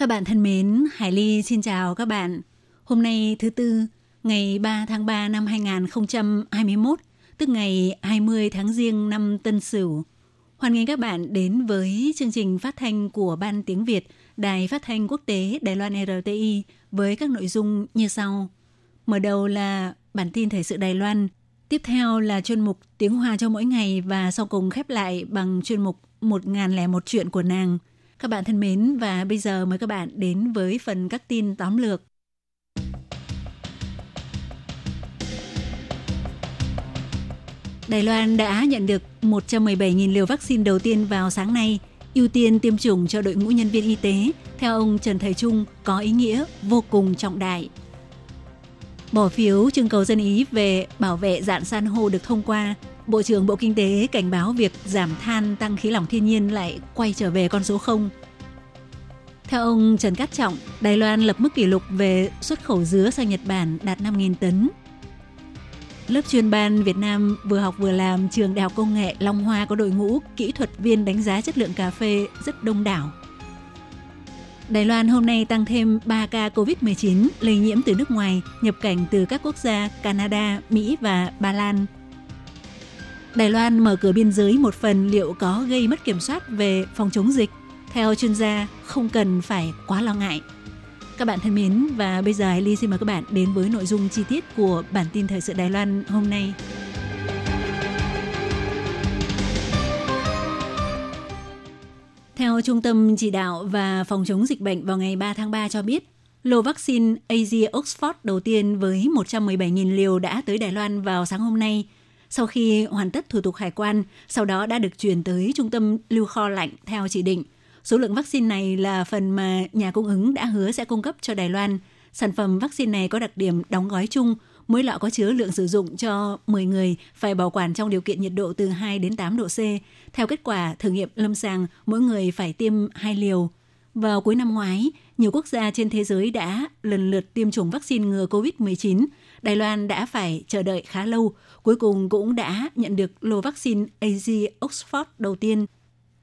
Các bạn thân mến, Hải Ly xin chào các bạn. Hôm nay thứ tư, ngày 3 tháng 3 năm 2021, tức ngày 20 tháng Giêng năm Tân Sửu. Hoan nghênh các bạn đến với chương trình phát thanh của Ban Tiếng Việt, Đài Phát thanh Quốc tế Đài Loan RTI với các nội dung như sau. Mở đầu là bản tin thời sự Đài Loan, tiếp theo là chuyên mục Tiếng Hoa cho mỗi ngày và sau cùng khép lại bằng chuyên mục 1001 chuyện của nàng. Các bạn thân mến và bây giờ mời các bạn đến với phần các tin tóm lược. Đài Loan đã nhận được 117.000 liều vaccine đầu tiên vào sáng nay, ưu tiên tiêm chủng cho đội ngũ nhân viên y tế, theo ông Trần Thầy Trung có ý nghĩa vô cùng trọng đại. Bỏ phiếu trưng cầu dân ý về bảo vệ dạng san hô được thông qua, Bộ trưởng Bộ Kinh tế cảnh báo việc giảm than tăng khí lỏng thiên nhiên lại quay trở về con số 0. Theo ông Trần Cát Trọng, Đài Loan lập mức kỷ lục về xuất khẩu dứa sang Nhật Bản đạt 5.000 tấn. Lớp chuyên ban Việt Nam vừa học vừa làm trường Đại học Công nghệ Long Hoa có đội ngũ kỹ thuật viên đánh giá chất lượng cà phê rất đông đảo. Đài Loan hôm nay tăng thêm 3 ca COVID-19 lây nhiễm từ nước ngoài, nhập cảnh từ các quốc gia Canada, Mỹ và Ba Lan. Đài Loan mở cửa biên giới một phần liệu có gây mất kiểm soát về phòng chống dịch? Theo chuyên gia, không cần phải quá lo ngại. Các bạn thân mến, và bây giờ Ly xin mời các bạn đến với nội dung chi tiết của bản tin thời sự Đài Loan hôm nay. Theo Trung tâm Chỉ đạo và Phòng chống dịch bệnh vào ngày 3 tháng 3 cho biết, lô vaccine AZ Oxford đầu tiên với 117.000 liều đã tới Đài Loan vào sáng hôm nay. Sau khi hoàn tất thủ tục hải quan, sau đó đã được chuyển tới Trung tâm lưu kho lạnh theo chỉ định. Số lượng vaccine này là phần mà nhà cung ứng đã hứa sẽ cung cấp cho Đài Loan. Sản phẩm vaccine này có đặc điểm đóng gói chung, mỗi lọ có chứa lượng sử dụng cho 10 người phải bảo quản trong điều kiện nhiệt độ từ 2 đến 8 độ C. Theo kết quả thử nghiệm lâm sàng, mỗi người phải tiêm 2 liều. Vào cuối năm ngoái, nhiều quốc gia trên thế giới đã lần lượt tiêm chủng vaccine ngừa COVID-19. Đài Loan đã phải chờ đợi khá lâu, cuối cùng cũng đã nhận được lô vaccine AZ Oxford đầu tiên.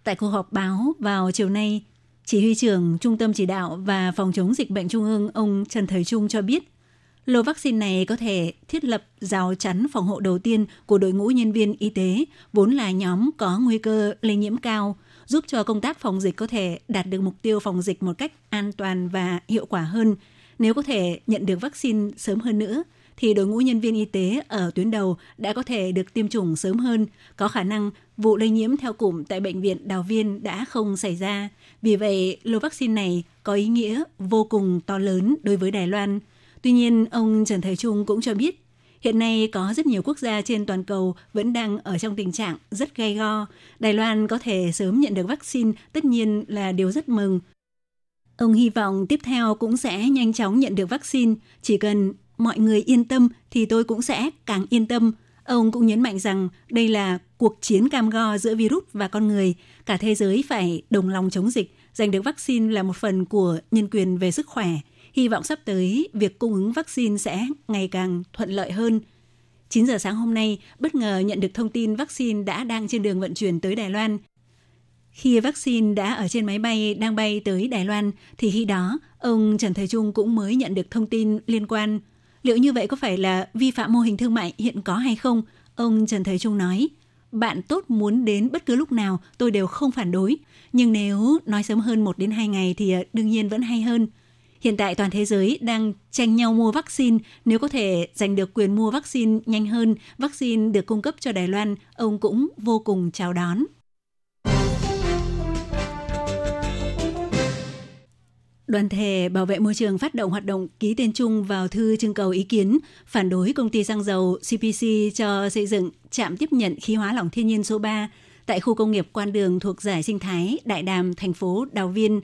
Tại cuộc họp báo vào chiều nay, chỉ huy trưởng Trung tâm Chỉ đạo và Phòng chống dịch bệnh Trung ương ông Trần Thời Trung cho biết, lô vaccine này có thể thiết lập rào chắn phòng hộ đầu tiên của đội ngũ nhân viên y tế, vốn là nhóm có nguy cơ lây nhiễm cao, giúp cho công tác phòng dịch có thể đạt được mục tiêu phòng dịch một cách an toàn và hiệu quả hơn. Nếu có thể nhận được vaccine sớm hơn nữa, thì đội ngũ nhân viên y tế ở tuyến đầu đã có thể được tiêm chủng sớm hơn, có khả năng vụ lây nhiễm theo cụm tại bệnh viện Đào Viên đã không xảy ra. Vì vậy, lô vaccine này có ý nghĩa vô cùng to lớn đối với Đài Loan. Tuy nhiên, ông Trần Thời Trung cũng cho biết, hiện nay có rất nhiều quốc gia trên toàn cầu vẫn đang ở trong tình trạng rất gay go. Đài Loan có thể sớm nhận được vaccine tất nhiên là điều rất mừng. Ông hy vọng tiếp theo cũng sẽ nhanh chóng nhận được vaccine, chỉ cần mọi người yên tâm thì tôi cũng sẽ càng yên tâm. Ông cũng nhấn mạnh rằng đây là cuộc chiến cam go giữa virus và con người. Cả thế giới phải đồng lòng chống dịch, giành được vaccine là một phần của nhân quyền về sức khỏe. Hy vọng sắp tới việc cung ứng vaccine sẽ ngày càng thuận lợi hơn. 9 giờ sáng hôm nay, bất ngờ nhận được thông tin vaccine đã đang trên đường vận chuyển tới Đài Loan. Khi vaccine đã ở trên máy bay đang bay tới Đài Loan, thì khi đó, ông Trần Thời Trung cũng mới nhận được thông tin liên quan. Liệu như vậy có phải là vi phạm mô hình thương mại hiện có hay không? Ông Trần Thời Trung nói, bạn tốt muốn đến bất cứ lúc nào tôi đều không phản đối. Nhưng nếu nói sớm hơn 1 đến 2 ngày thì à, đương nhiên vẫn hay hơn. Hiện tại toàn thế giới đang tranh nhau mua vaccine. Nếu có thể giành được quyền mua vaccine nhanh hơn, vaccine được cung cấp cho Đài Loan, ông cũng vô cùng chào đón. Đoàn thể bảo vệ môi trường phát động hoạt động ký tên chung vào thư trưng cầu ý kiến phản đối công ty xăng dầu CPC cho xây dựng trạm tiếp nhận khí hóa lỏng thiên nhiên số 3 tại khu công nghiệp Quan Đường thuộc giải sinh thái Đại Đàm, thành phố Đào Viên.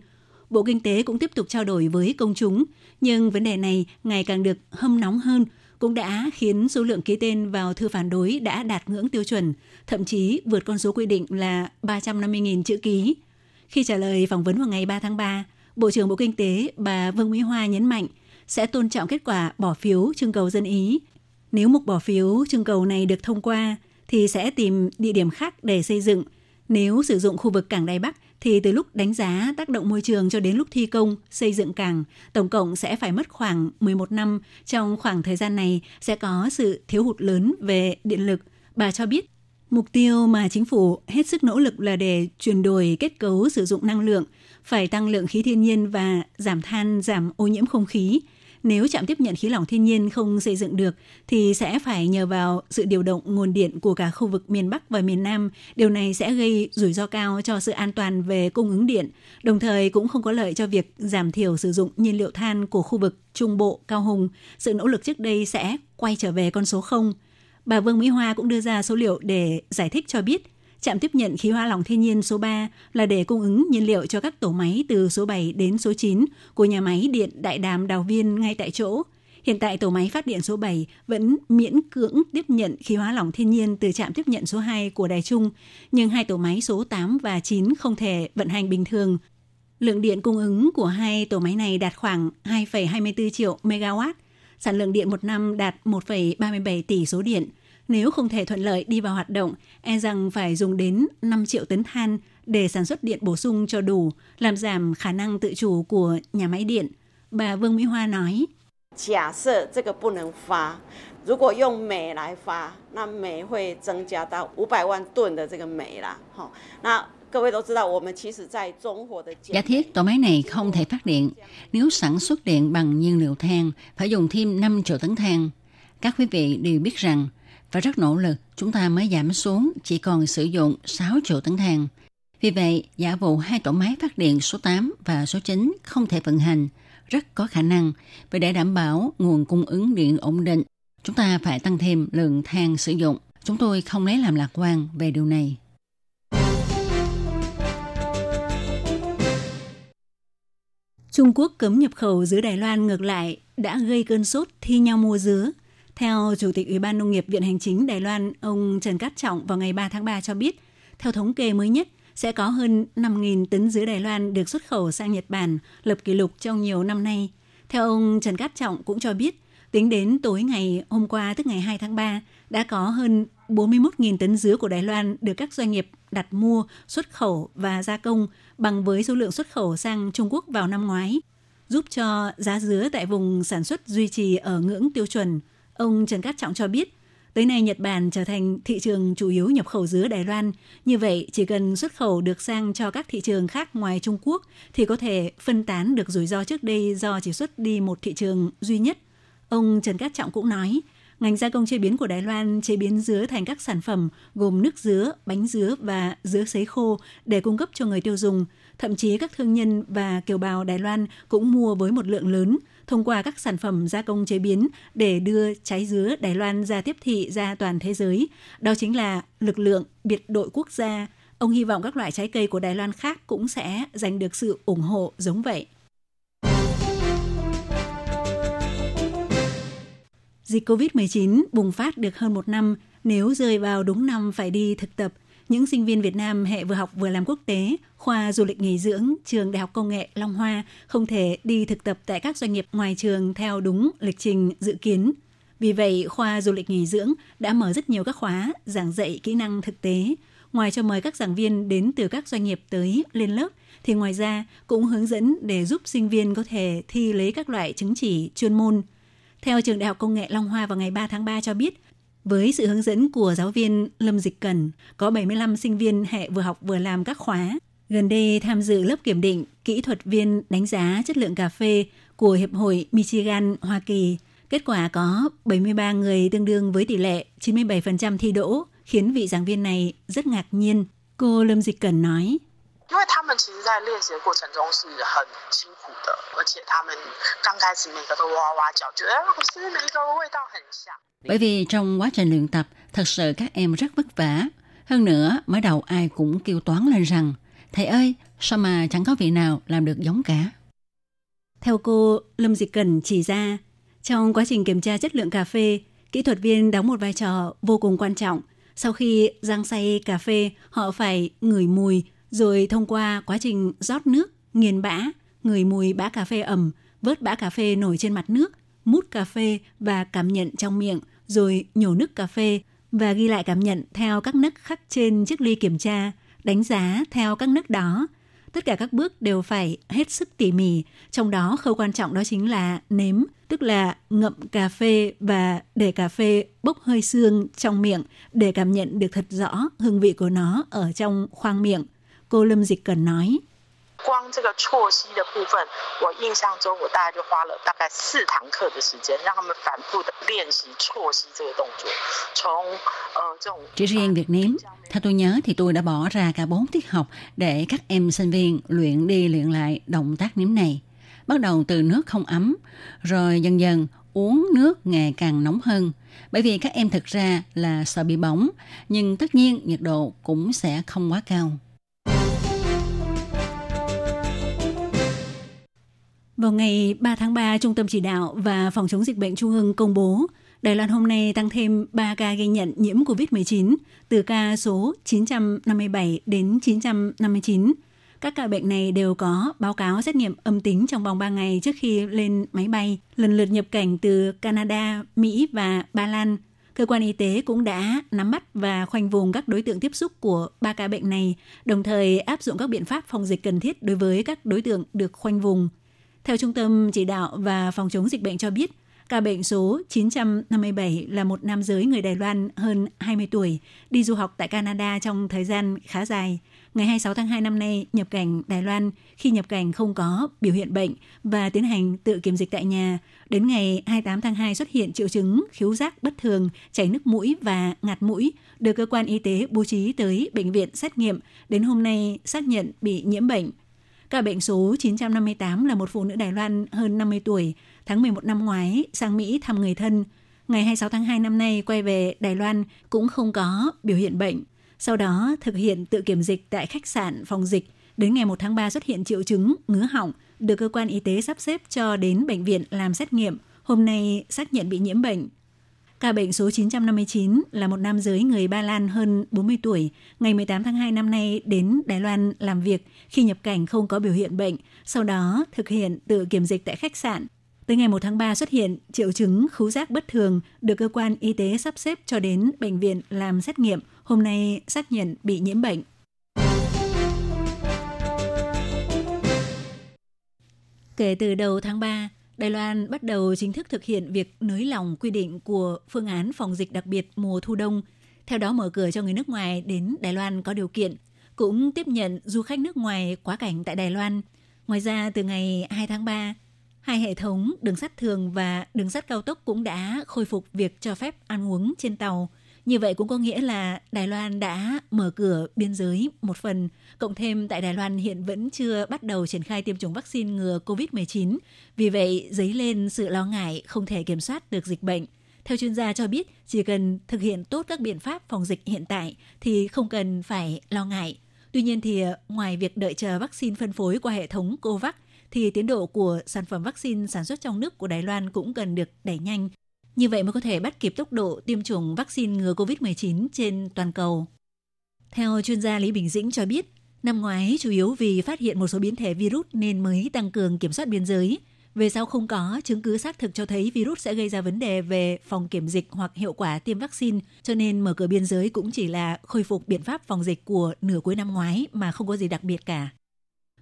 Bộ Kinh tế cũng tiếp tục trao đổi với công chúng, nhưng vấn đề này ngày càng được hâm nóng hơn, cũng đã khiến số lượng ký tên vào thư phản đối đã đạt ngưỡng tiêu chuẩn, thậm chí vượt con số quy định là 350.000 chữ ký. Khi trả lời phỏng vấn vào ngày 3 tháng 3, Bộ trưởng Bộ Kinh tế bà Vương Mỹ Hoa nhấn mạnh sẽ tôn trọng kết quả bỏ phiếu trưng cầu dân ý. Nếu mục bỏ phiếu trưng cầu này được thông qua, thì sẽ tìm địa điểm khác để xây dựng. Nếu sử dụng khu vực cảng Đài Bắc thì từ lúc đánh giá tác động môi trường cho đến lúc thi công, xây dựng cảng, tổng cộng sẽ phải mất khoảng 11 năm. Trong khoảng thời gian này sẽ có sự thiếu hụt lớn về điện lực. Bà cho biết Mục tiêu mà chính phủ hết sức nỗ lực là để chuyển đổi kết cấu sử dụng năng lượng, phải tăng lượng khí thiên nhiên và giảm than, giảm ô nhiễm không khí. Nếu trạm tiếp nhận khí lỏng thiên nhiên không xây dựng được thì sẽ phải nhờ vào sự điều động nguồn điện của cả khu vực miền Bắc và miền Nam. Điều này sẽ gây rủi ro cao cho sự an toàn về cung ứng điện, đồng thời cũng không có lợi cho việc giảm thiểu sử dụng nhiên liệu than của khu vực Trung Bộ, Cao Hùng. Sự nỗ lực trước đây sẽ quay trở về con số không. Bà Vương Mỹ Hoa cũng đưa ra số liệu để giải thích cho biết Trạm tiếp nhận khí hóa lỏng thiên nhiên số 3 là để cung ứng nhiên liệu cho các tổ máy từ số 7 đến số 9 của nhà máy điện Đại Đàm Đào Viên ngay tại chỗ. Hiện tại tổ máy phát điện số 7 vẫn miễn cưỡng tiếp nhận khí hóa lỏng thiên nhiên từ trạm tiếp nhận số 2 của Đài Trung, nhưng hai tổ máy số 8 và 9 không thể vận hành bình thường. Lượng điện cung ứng của hai tổ máy này đạt khoảng 2,24 triệu megawatt, sản lượng điện một năm đạt 1,37 tỷ số điện – nếu không thể thuận lợi đi vào hoạt động, e rằng phải dùng đến 5 triệu tấn than để sản xuất điện bổ sung cho đủ, làm giảm khả năng tự chủ của nhà máy điện. Bà Vương Mỹ Hoa nói. Giả thiết tổ máy này không thể phát điện, nếu sản xuất điện bằng nhiên liệu than, phải dùng thêm 5 triệu tấn than. Các quý vị đều biết rằng, phải rất nỗ lực, chúng ta mới giảm xuống chỉ còn sử dụng 6 triệu tấn than. Vì vậy, giả vụ hai tổ máy phát điện số 8 và số 9 không thể vận hành, rất có khả năng. Vậy để đảm bảo nguồn cung ứng điện ổn định, chúng ta phải tăng thêm lượng than sử dụng. Chúng tôi không lấy làm lạc quan về điều này. Trung Quốc cấm nhập khẩu dứa Đài Loan ngược lại đã gây cơn sốt thi nhau mua dứa theo Chủ tịch Ủy ban Nông nghiệp Viện Hành chính Đài Loan, ông Trần Cát Trọng vào ngày 3 tháng 3 cho biết, theo thống kê mới nhất, sẽ có hơn 5.000 tấn dứa Đài Loan được xuất khẩu sang Nhật Bản, lập kỷ lục trong nhiều năm nay. Theo ông Trần Cát Trọng cũng cho biết, tính đến tối ngày hôm qua tức ngày 2 tháng 3, đã có hơn 41.000 tấn dứa của Đài Loan được các doanh nghiệp đặt mua, xuất khẩu và gia công bằng với số lượng xuất khẩu sang Trung Quốc vào năm ngoái, giúp cho giá dứa tại vùng sản xuất duy trì ở ngưỡng tiêu chuẩn – Ông Trần Cát Trọng cho biết, tới nay Nhật Bản trở thành thị trường chủ yếu nhập khẩu dứa Đài Loan. Như vậy, chỉ cần xuất khẩu được sang cho các thị trường khác ngoài Trung Quốc thì có thể phân tán được rủi ro trước đây do chỉ xuất đi một thị trường duy nhất. Ông Trần Cát Trọng cũng nói, ngành gia công chế biến của Đài Loan chế biến dứa thành các sản phẩm gồm nước dứa, bánh dứa và dứa sấy khô để cung cấp cho người tiêu dùng. Thậm chí các thương nhân và kiều bào Đài Loan cũng mua với một lượng lớn – thông qua các sản phẩm gia công chế biến để đưa trái dứa Đài Loan ra tiếp thị ra toàn thế giới. Đó chính là lực lượng biệt đội quốc gia. Ông hy vọng các loại trái cây của Đài Loan khác cũng sẽ giành được sự ủng hộ giống vậy. Dịch COVID-19 bùng phát được hơn một năm, nếu rơi vào đúng năm phải đi thực tập, những sinh viên Việt Nam hệ vừa học vừa làm quốc tế, khoa du lịch nghỉ dưỡng, trường Đại học Công nghệ Long Hoa không thể đi thực tập tại các doanh nghiệp ngoài trường theo đúng lịch trình dự kiến. Vì vậy, khoa du lịch nghỉ dưỡng đã mở rất nhiều các khóa giảng dạy kỹ năng thực tế. Ngoài cho mời các giảng viên đến từ các doanh nghiệp tới lên lớp, thì ngoài ra cũng hướng dẫn để giúp sinh viên có thể thi lấy các loại chứng chỉ chuyên môn. Theo trường Đại học Công nghệ Long Hoa vào ngày 3 tháng 3 cho biết, với sự hướng dẫn của giáo viên Lâm Dịch Cần, có 75 sinh viên hệ vừa học vừa làm các khóa. Gần đây tham dự lớp kiểm định kỹ thuật viên đánh giá chất lượng cà phê của Hiệp hội Michigan, Hoa Kỳ. Kết quả có 73 người tương đương với tỷ lệ 97% thi đỗ, khiến vị giảng viên này rất ngạc nhiên. Cô Lâm Dịch Cần nói. 因为他们其实，在练习的过程中是很辛苦的，而且他们刚开始每个都哇哇叫，觉得老师每一个味道很像。bởi vì trong quá trình luyện tập, thật sự các em rất vất vả. Hơn nữa, mới đầu ai cũng kêu toán lên rằng, thầy ơi, sao mà chẳng có vị nào làm được giống cả. Theo cô Lâm Dịch Cần chỉ ra, trong quá trình kiểm tra chất lượng cà phê, kỹ thuật viên đóng một vai trò vô cùng quan trọng. Sau khi rang xay cà phê, họ phải ngửi mùi, rồi thông qua quá trình rót nước, nghiền bã, ngửi mùi bã cà phê ẩm, vớt bã cà phê nổi trên mặt nước, mút cà phê và cảm nhận trong miệng, rồi nhổ nước cà phê và ghi lại cảm nhận theo các nấc khắc trên chiếc ly kiểm tra, đánh giá theo các nấc đó. Tất cả các bước đều phải hết sức tỉ mỉ, trong đó khâu quan trọng đó chính là nếm, tức là ngậm cà phê và để cà phê bốc hơi xương trong miệng để cảm nhận được thật rõ hương vị của nó ở trong khoang miệng. Cô Lâm Dịch Cần nói. 光这个啜吸的部分，我印象中我大概就花了大概四堂课的时间，让他们反复的练习啜吸这个动作。从呃这种 Chỉ riêng việc nếm, theo tôi nhớ thì tôi đã bỏ ra cả 4 tiết học để các em sinh viên luyện đi luyện lại động tác nếm này. Bắt đầu từ nước không ấm, rồi dần dần uống nước ngày càng nóng hơn. Bởi vì các em thực ra là sợ bị bỏng, nhưng tất nhiên nhiệt độ cũng sẽ không quá cao. Vào ngày 3 tháng 3, Trung tâm Chỉ đạo và Phòng chống dịch bệnh Trung ương công bố Đài Loan hôm nay tăng thêm 3 ca ghi nhận nhiễm COVID-19 từ ca số 957 đến 959. Các ca bệnh này đều có báo cáo xét nghiệm âm tính trong vòng 3 ngày trước khi lên máy bay, lần lượt nhập cảnh từ Canada, Mỹ và Ba Lan. Cơ quan y tế cũng đã nắm bắt và khoanh vùng các đối tượng tiếp xúc của ba ca bệnh này, đồng thời áp dụng các biện pháp phòng dịch cần thiết đối với các đối tượng được khoanh vùng. Theo Trung tâm Chỉ đạo và Phòng chống dịch bệnh cho biết, ca bệnh số 957 là một nam giới người Đài Loan hơn 20 tuổi, đi du học tại Canada trong thời gian khá dài. Ngày 26 tháng 2 năm nay nhập cảnh Đài Loan khi nhập cảnh không có biểu hiện bệnh và tiến hành tự kiểm dịch tại nhà. Đến ngày 28 tháng 2 xuất hiện triệu chứng khiếu giác bất thường, chảy nước mũi và ngạt mũi, được cơ quan y tế bố trí tới bệnh viện xét nghiệm. Đến hôm nay xác nhận bị nhiễm bệnh. Ca bệnh số 958 là một phụ nữ Đài Loan hơn 50 tuổi, tháng 11 năm ngoái sang Mỹ thăm người thân. Ngày 26 tháng 2 năm nay quay về Đài Loan cũng không có biểu hiện bệnh. Sau đó thực hiện tự kiểm dịch tại khách sạn phòng dịch. Đến ngày 1 tháng 3 xuất hiện triệu chứng ngứa họng, được cơ quan y tế sắp xếp cho đến bệnh viện làm xét nghiệm. Hôm nay xác nhận bị nhiễm bệnh. Ca bệnh số 959 là một nam giới người Ba Lan hơn 40 tuổi, ngày 18 tháng 2 năm nay đến Đài Loan làm việc khi nhập cảnh không có biểu hiện bệnh, sau đó thực hiện tự kiểm dịch tại khách sạn. Tới ngày 1 tháng 3 xuất hiện triệu chứng khứu giác bất thường được cơ quan y tế sắp xếp cho đến bệnh viện làm xét nghiệm. Hôm nay xác nhận bị nhiễm bệnh. Kể từ đầu tháng 3, Đài Loan bắt đầu chính thức thực hiện việc nới lỏng quy định của phương án phòng dịch đặc biệt mùa thu đông, theo đó mở cửa cho người nước ngoài đến Đài Loan có điều kiện, cũng tiếp nhận du khách nước ngoài quá cảnh tại Đài Loan. Ngoài ra, từ ngày 2 tháng 3, hai hệ thống đường sắt thường và đường sắt cao tốc cũng đã khôi phục việc cho phép ăn uống trên tàu – như vậy cũng có nghĩa là Đài Loan đã mở cửa biên giới một phần, cộng thêm tại Đài Loan hiện vẫn chưa bắt đầu triển khai tiêm chủng vaccine ngừa COVID-19. Vì vậy, dấy lên sự lo ngại không thể kiểm soát được dịch bệnh. Theo chuyên gia cho biết, chỉ cần thực hiện tốt các biện pháp phòng dịch hiện tại thì không cần phải lo ngại. Tuy nhiên thì ờ, ngoài việc đợi chờ vaccine phân phối qua hệ thống COVAX, thì tiến độ của sản phẩm vaccine sản xuất trong nước của Đài Loan cũng cần được đẩy nhanh như vậy mới có thể bắt kịp tốc độ tiêm chủng vaccine ngừa COVID-19 trên toàn cầu. Theo chuyên gia Lý Bình Dĩnh cho biết, năm ngoái chủ yếu vì phát hiện một số biến thể virus nên mới tăng cường kiểm soát biên giới. Về sau không có chứng cứ xác thực cho thấy virus sẽ gây ra vấn đề về phòng kiểm dịch hoặc hiệu quả tiêm vaccine, cho nên mở cửa biên giới cũng chỉ là khôi phục biện pháp phòng dịch của nửa cuối năm ngoái mà không có gì đặc biệt cả.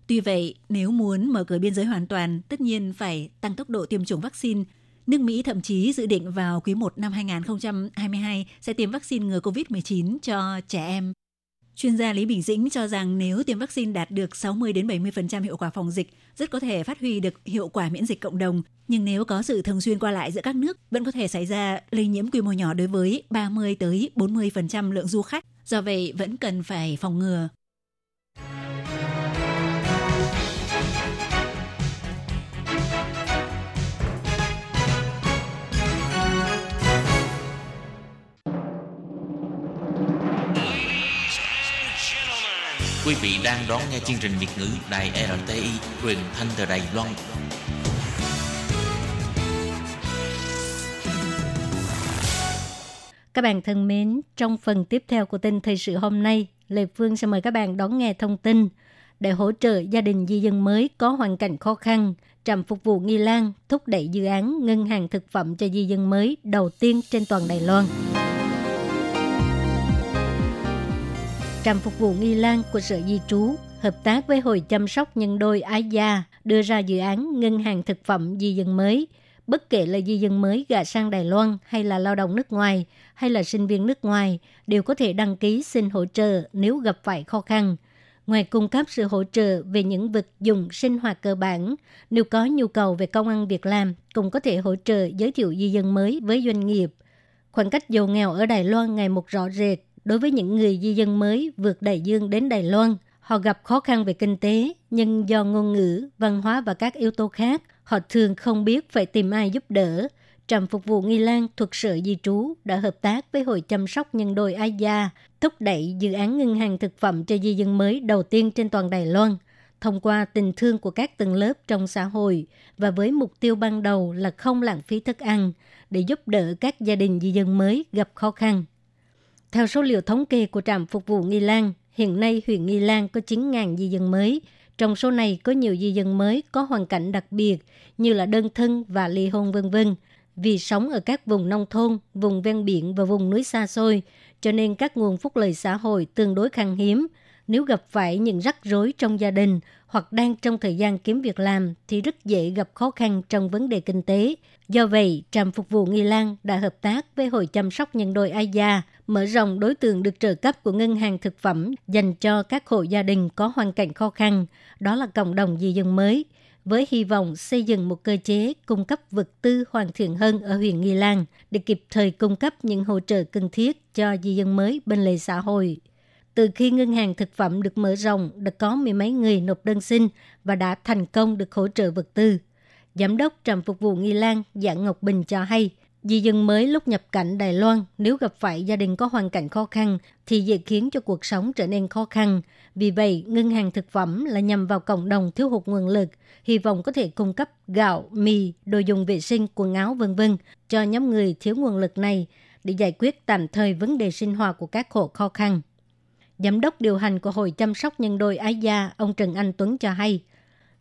Tuy vậy, nếu muốn mở cửa biên giới hoàn toàn, tất nhiên phải tăng tốc độ tiêm chủng vaccine – Nước Mỹ thậm chí dự định vào quý 1 năm 2022 sẽ tiêm vaccine ngừa COVID-19 cho trẻ em. Chuyên gia Lý Bình Dĩnh cho rằng nếu tiêm vaccine đạt được 60 đến 70% hiệu quả phòng dịch, rất có thể phát huy được hiệu quả miễn dịch cộng đồng, nhưng nếu có sự thường xuyên qua lại giữa các nước, vẫn có thể xảy ra lây nhiễm quy mô nhỏ đối với 30 tới 40% lượng du khách. Do vậy vẫn cần phải phòng ngừa. Quý vị đang đón nghe chương trình Việt ngữ Đài RTI truyền thanh từ Đài Loan. Các bạn thân mến, trong phần tiếp theo của tin thời sự hôm nay, Lê Phương sẽ mời các bạn đón nghe thông tin để hỗ trợ gia đình di dân mới có hoàn cảnh khó khăn. Trạm phục vụ Nghi Lan thúc đẩy dự án ngân hàng thực phẩm cho di dân mới đầu tiên trên toàn Đài Loan. Trạm phục vụ Nghi Lan của Sở Di trú hợp tác với Hội chăm sóc nhân đôi Ái Gia đưa ra dự án ngân hàng thực phẩm di dân mới. Bất kể là di dân mới gả sang Đài Loan hay là lao động nước ngoài hay là sinh viên nước ngoài đều có thể đăng ký xin hỗ trợ nếu gặp phải khó khăn. Ngoài cung cấp sự hỗ trợ về những vật dụng sinh hoạt cơ bản, nếu có nhu cầu về công ăn việc làm, cũng có thể hỗ trợ giới thiệu di dân mới với doanh nghiệp. Khoảng cách giàu nghèo ở Đài Loan ngày một rõ rệt đối với những người di dân mới vượt đại dương đến Đài Loan. Họ gặp khó khăn về kinh tế, nhưng do ngôn ngữ, văn hóa và các yếu tố khác, họ thường không biết phải tìm ai giúp đỡ. Trạm phục vụ Nghi Lan thuộc Sở Di trú đã hợp tác với Hội chăm sóc nhân đôi Ai Gia, thúc đẩy dự án ngân hàng thực phẩm cho di dân mới đầu tiên trên toàn Đài Loan, thông qua tình thương của các tầng lớp trong xã hội và với mục tiêu ban đầu là không lãng phí thức ăn để giúp đỡ các gia đình di dân mới gặp khó khăn. Theo số liệu thống kê của trạm phục vụ Nghi Lan, hiện nay huyện Nghi Lan có 9.000 di dân mới. Trong số này có nhiều di dân mới có hoàn cảnh đặc biệt như là đơn thân và ly hôn vân vân. Vì sống ở các vùng nông thôn, vùng ven biển và vùng núi xa xôi, cho nên các nguồn phúc lợi xã hội tương đối khan hiếm. Nếu gặp phải những rắc rối trong gia đình hoặc đang trong thời gian kiếm việc làm thì rất dễ gặp khó khăn trong vấn đề kinh tế. Do vậy, trạm phục vụ Nghi Lan đã hợp tác với Hội chăm sóc nhân đôi Aya mở rộng đối tượng được trợ cấp của ngân hàng thực phẩm dành cho các hộ gia đình có hoàn cảnh khó khăn, đó là cộng đồng di dân mới, với hy vọng xây dựng một cơ chế cung cấp vật tư hoàn thiện hơn ở huyện Nghi Lan để kịp thời cung cấp những hỗ trợ cần thiết cho di dân mới bên lề xã hội. Từ khi ngân hàng thực phẩm được mở rộng, đã có mười mấy người nộp đơn xin và đã thành công được hỗ trợ vật tư. Giám đốc trạm phục vụ Nghi Lan Dạng Ngọc Bình cho hay, Di dân mới lúc nhập cảnh Đài Loan nếu gặp phải gia đình có hoàn cảnh khó khăn thì dễ khiến cho cuộc sống trở nên khó khăn. Vì vậy, ngân hàng thực phẩm là nhằm vào cộng đồng thiếu hụt nguồn lực, hy vọng có thể cung cấp gạo, mì, đồ dùng vệ sinh, quần áo vân vân cho nhóm người thiếu nguồn lực này để giải quyết tạm thời vấn đề sinh hoạt của các hộ khó khăn. Giám đốc điều hành của Hội chăm sóc nhân đôi Ái Gia, ông Trần Anh Tuấn cho hay,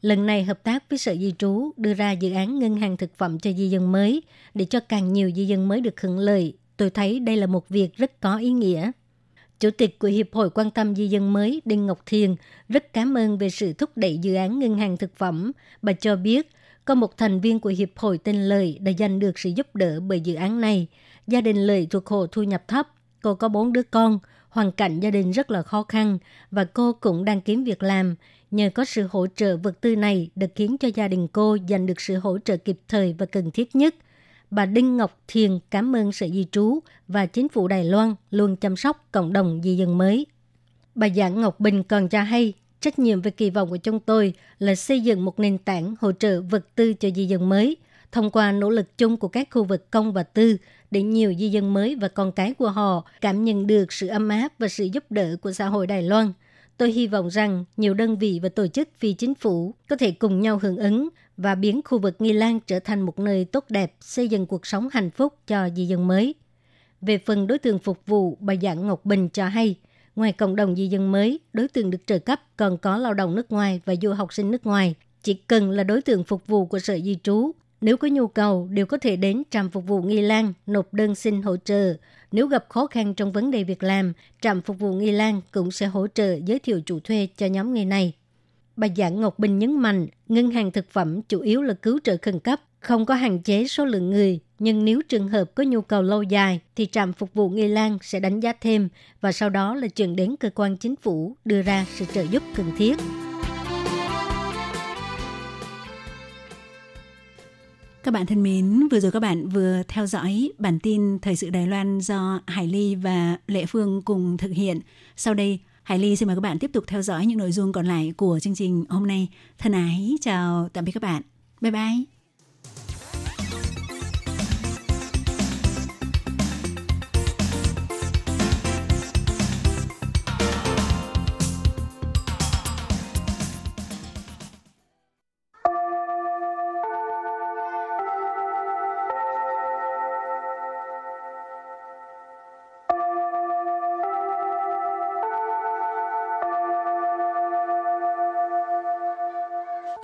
lần này hợp tác với Sở Di trú đưa ra dự án ngân hàng thực phẩm cho di dân mới để cho càng nhiều di dân mới được hưởng lợi. Tôi thấy đây là một việc rất có ý nghĩa. Chủ tịch của Hiệp hội quan tâm di dân mới Đinh Ngọc Thiền rất cảm ơn về sự thúc đẩy dự án ngân hàng thực phẩm. Bà cho biết có một thành viên của Hiệp hội tên Lợi đã giành được sự giúp đỡ bởi dự án này. Gia đình Lợi thuộc hộ thu nhập thấp, cô có bốn đứa con, hoàn cảnh gia đình rất là khó khăn và cô cũng đang kiếm việc làm. Nhờ có sự hỗ trợ vật tư này được khiến cho gia đình cô giành được sự hỗ trợ kịp thời và cần thiết nhất. Bà Đinh Ngọc Thiền cảm ơn Sở Di trú và chính phủ Đài Loan luôn chăm sóc cộng đồng di dân mới. Bà Giảng Ngọc Bình còn cho hay, trách nhiệm và kỳ vọng của chúng tôi là xây dựng một nền tảng hỗ trợ vật tư cho di dân mới, thông qua nỗ lực chung của các khu vực công và tư để nhiều di dân mới và con cái của họ cảm nhận được sự ấm áp và sự giúp đỡ của xã hội Đài Loan – Tôi hy vọng rằng nhiều đơn vị và tổ chức phi chính phủ có thể cùng nhau hưởng ứng và biến khu vực Nghi Lan trở thành một nơi tốt đẹp, xây dựng cuộc sống hạnh phúc cho di dân mới. Về phần đối tượng phục vụ, bà Giảng Ngọc Bình cho hay, ngoài cộng đồng di dân mới, đối tượng được trợ cấp còn có lao động nước ngoài và du học sinh nước ngoài. Chỉ cần là đối tượng phục vụ của Sở Di trú, nếu có nhu cầu đều có thể đến trạm phục vụ Nghi Lan nộp đơn xin hỗ trợ nếu gặp khó khăn trong vấn đề việc làm, trạm phục vụ Nghi Lan cũng sẽ hỗ trợ giới thiệu chủ thuê cho nhóm người này. Bà Giảng Ngọc Bình nhấn mạnh, ngân hàng thực phẩm chủ yếu là cứu trợ khẩn cấp, không có hạn chế số lượng người, nhưng nếu trường hợp có nhu cầu lâu dài thì trạm phục vụ Nghi Lan sẽ đánh giá thêm và sau đó là chuyển đến cơ quan chính phủ đưa ra sự trợ giúp cần thiết. Các bạn thân mến, vừa rồi các bạn vừa theo dõi bản tin Thời sự Đài Loan do Hải Ly và Lệ Phương cùng thực hiện. Sau đây, Hải Ly xin mời các bạn tiếp tục theo dõi những nội dung còn lại của chương trình hôm nay. Thân ái, chào tạm biệt các bạn. Bye bye.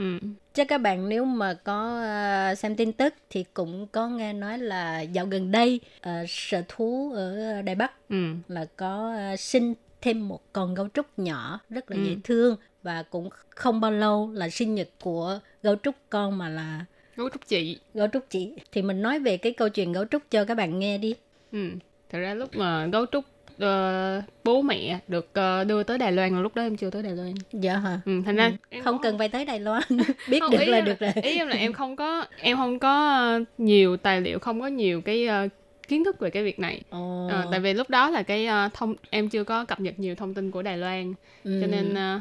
Ừ. Chắc các bạn nếu mà có uh, xem tin tức thì cũng có nghe nói là dạo gần đây uh, sở thú ở Đài Bắc Ừ. là có uh, sinh thêm một con gấu trúc nhỏ rất là Ừ. dễ thương và cũng không bao lâu là sinh nhật của gấu trúc con mà là Gấu trúc chị. gấu trúc chị thì mình nói về cái câu chuyện gấu trúc cho các bạn nghe đi Ừ. Thật ra lúc mà gấu trúc ờ, bố mẹ được ờ, đưa tới Đài Loan lúc đó em chưa tới Đài Loan. dạ hả? Ừ, thành ra em không có- cần phải tới Đài Loan. Biết Không, được là em được rồi. Ý em là em không có em không có ờ, nhiều tài liệu, không có nhiều cái ờ, kiến thức về cái việc này. Ờ, tại vì lúc đó là cái ờ, thông em chưa có cập nhật nhiều thông tin của Đài Loan. Ừ. cho nên ờ,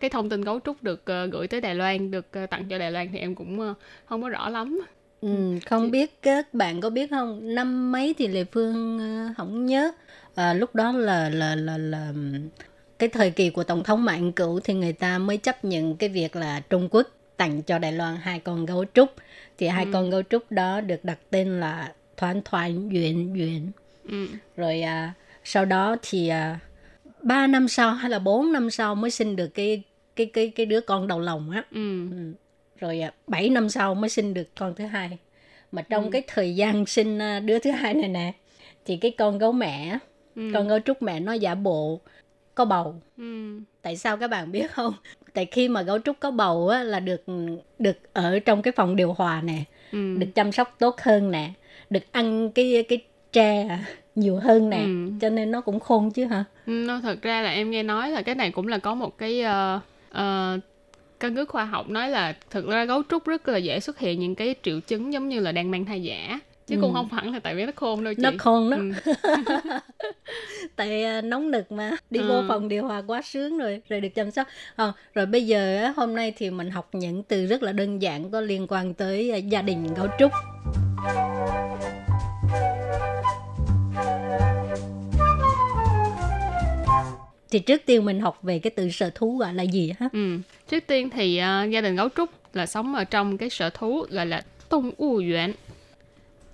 cái thông tin gấu trúc được ờ, gửi tới Đài Loan được ờ, tặng cho Đài Loan thì em cũng ờ, không có rõ lắm. Ừ, không biết các bạn có biết không? Năm mấy thì Lê Phương ờ, không nhớ à, lúc đó là là là là cái thời kỳ của tổng thống Anh Cửu thì người ta mới chấp nhận cái việc là Trung Quốc tặng cho Đài Loan hai con gấu trúc thì hai con gấu trúc đó được đặt tên là Thoán Thoán Duyện Duyện ừ. rồi à, sau đó thì à, 3 năm sau hay là 4 năm sau mới sinh được cái cái cái cái đứa con đầu lòng á Ừ. rồi à, 7 năm sau mới sinh được con thứ hai mà trong Ừ. cái thời gian sinh à, đứa thứ hai này nè thì cái con gấu mẹ Ừ. con gấu trúc mẹ nó giả bộ có bầu Ừ. tại sao các bạn biết không tại khi mà gấu trúc có bầu á là được được ở trong cái phòng điều hòa nè Ừ. được chăm sóc tốt hơn nè được ăn cái cái tre nhiều hơn nè Ừ. cho nên nó cũng khôn chứ hả Ừ, nó thật ra là em nghe nói là cái này cũng là có một cái ờ, ờ, căn cứ khoa học nói là thực ra gấu trúc rất là dễ xuất hiện những cái triệu chứng giống như là đang mang thai giả chứ cũng không hẳn là tại vì nó khôn đâu chị nó khôn đó Ừ. tại à, nóng nực mà đi vô Ừ. phòng điều hòa quá sướng rồi rồi được chăm sóc Ờ, rồi bây giờ hôm nay thì mình học những từ rất là đơn giản có liên quan tới à, gia đình gấu trúc thì trước tiên mình học về cái từ sở thú gọi là gì ha Ừ. Trước tiên thì ờ, gia đình gấu trúc là sống ở trong cái sở thú gọi là Tông U Viện.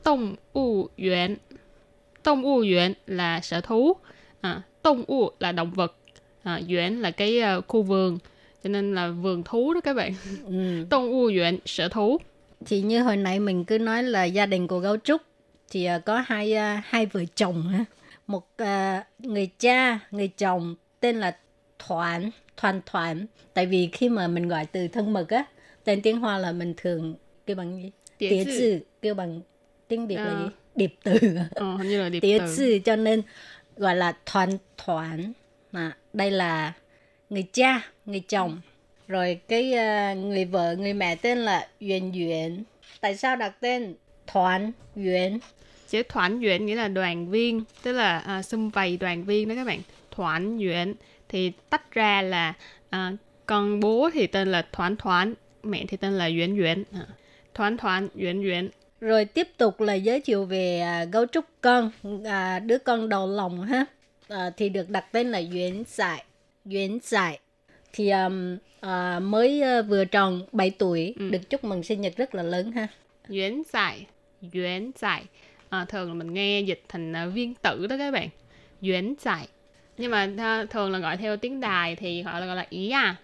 Tông U Viện. Tông U Viện là sở thú. À, Tông U là động vật. À, Viện là cái ờ, khu vườn. Cho nên là vườn thú đó các bạn. ừ. Tông U sở thú. thì như hồi nãy mình cứ nói là gia đình của gấu trúc thì à, có hai à, hai vợ chồng ha một à, người cha người chồng tên là thoản thoản thoản tại vì khi mà mình gọi từ thân mật á tên tiếng hoa là mình thường kêu bằng gì tía chữ kêu bằng tiếng việt là gì điệp từ Ờ, hình như là điệp từ. chữ cho nên gọi là thoản thoản à, đây là người cha người chồng rồi cái à, người vợ người mẹ tên là Yuan Yuan tại sao đặt tên Thoản Yuan Chữ thoản duyện nghĩa là đoàn viên, tức là à, xung vầy đoàn viên đó các bạn. Thoản duyện thì tách ra là à, con bố thì tên là thoản thoản, mẹ thì tên là duyện duyện. À, thoản thoản, duyện duyện. Rồi tiếp tục là giới thiệu về à, gấu trúc con à, đứa con đầu lòng ha à, thì được đặt tên là Yuan Giải Yuan Giải thì um, à, mới à, vừa tròn 7 tuổi Ừ. được chúc mừng sinh nhật rất là lớn ha Duyện giải, duyện giải. À, thường là mình nghe dịch thành à, viên tử đó các bạn. Duyện giải. Nhưng mà à, thường là gọi theo tiếng đài thì họ gọi là ý à.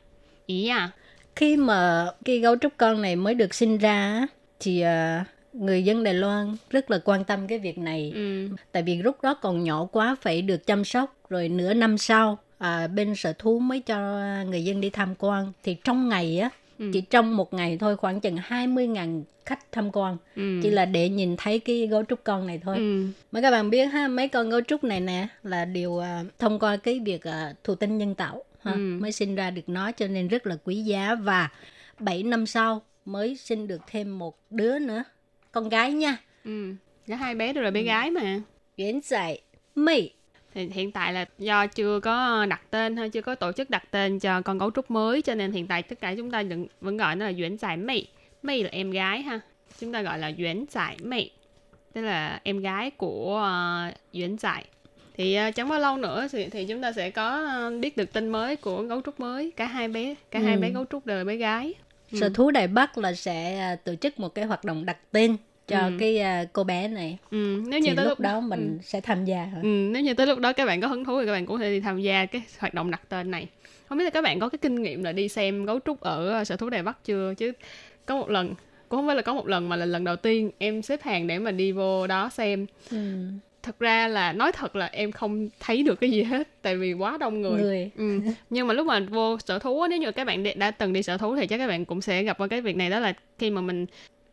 Ý à. khi mà cái gấu trúc con này mới được sinh ra thì à, người dân Đài Loan rất là quan tâm cái việc này Ừ. tại vì lúc đó còn nhỏ quá phải được chăm sóc rồi nửa năm sau à, bên sở thú mới cho người dân đi tham quan thì trong ngày á Ừ. chỉ trong một ngày thôi khoảng chừng 20.000 khách tham quan Ừ. chỉ là để nhìn thấy cái gấu trúc con này thôi Ừ. mấy các bạn biết ha mấy con gấu trúc này nè là đều à, thông qua cái việc à, thụ tinh nhân tạo ha, Ừ. mới sinh ra được nó cho nên rất là quý giá và 7 năm sau mới sinh được thêm một đứa nữa con gái nha Ừ. Hai bé đều là bé gái mà. Yến dạy Mỹ Thì hiện tại là do chưa có đặt tên hay chưa có tổ chức đặt tên cho con gấu trúc mới cho nên hiện tại tất cả chúng ta vẫn, vẫn gọi nó là Duyễn Giải Mị. Mị là em gái ha. Chúng ta gọi là Duyễn Giải Mị. tức là em gái của uh, Yuan Giải thì uh, chẳng bao lâu nữa thì, thì chúng ta sẽ có uh, biết được tin mới của gấu trúc mới cả hai bé cả ừ. hai bé gấu trúc đều là bé gái sở thú Đài Bắc là sẽ uh, tổ chức một cái hoạt động đặt tên cho ừ. cái uh, cô bé này. Ừ, nếu như thì tới lúc, lúc đó mình ừ. sẽ tham gia hả? Ừ, nếu như tới lúc đó các bạn có hứng thú thì các bạn cũng thể đi tham gia cái hoạt động đặt tên này. Không biết là các bạn có cái kinh nghiệm là đi xem gấu trúc ở sở thú Đài Bắc chưa chứ? Có một lần cũng không phải là có một lần mà là lần đầu tiên em xếp hàng để mà đi vô đó xem. Ừ thật ra là nói thật là em không thấy được cái gì hết tại vì quá đông người, người. Ừ. nhưng mà lúc mà vô sở thú nếu như các bạn đã từng đi sở thú thì chắc các bạn cũng sẽ gặp qua cái việc này đó là khi mà mình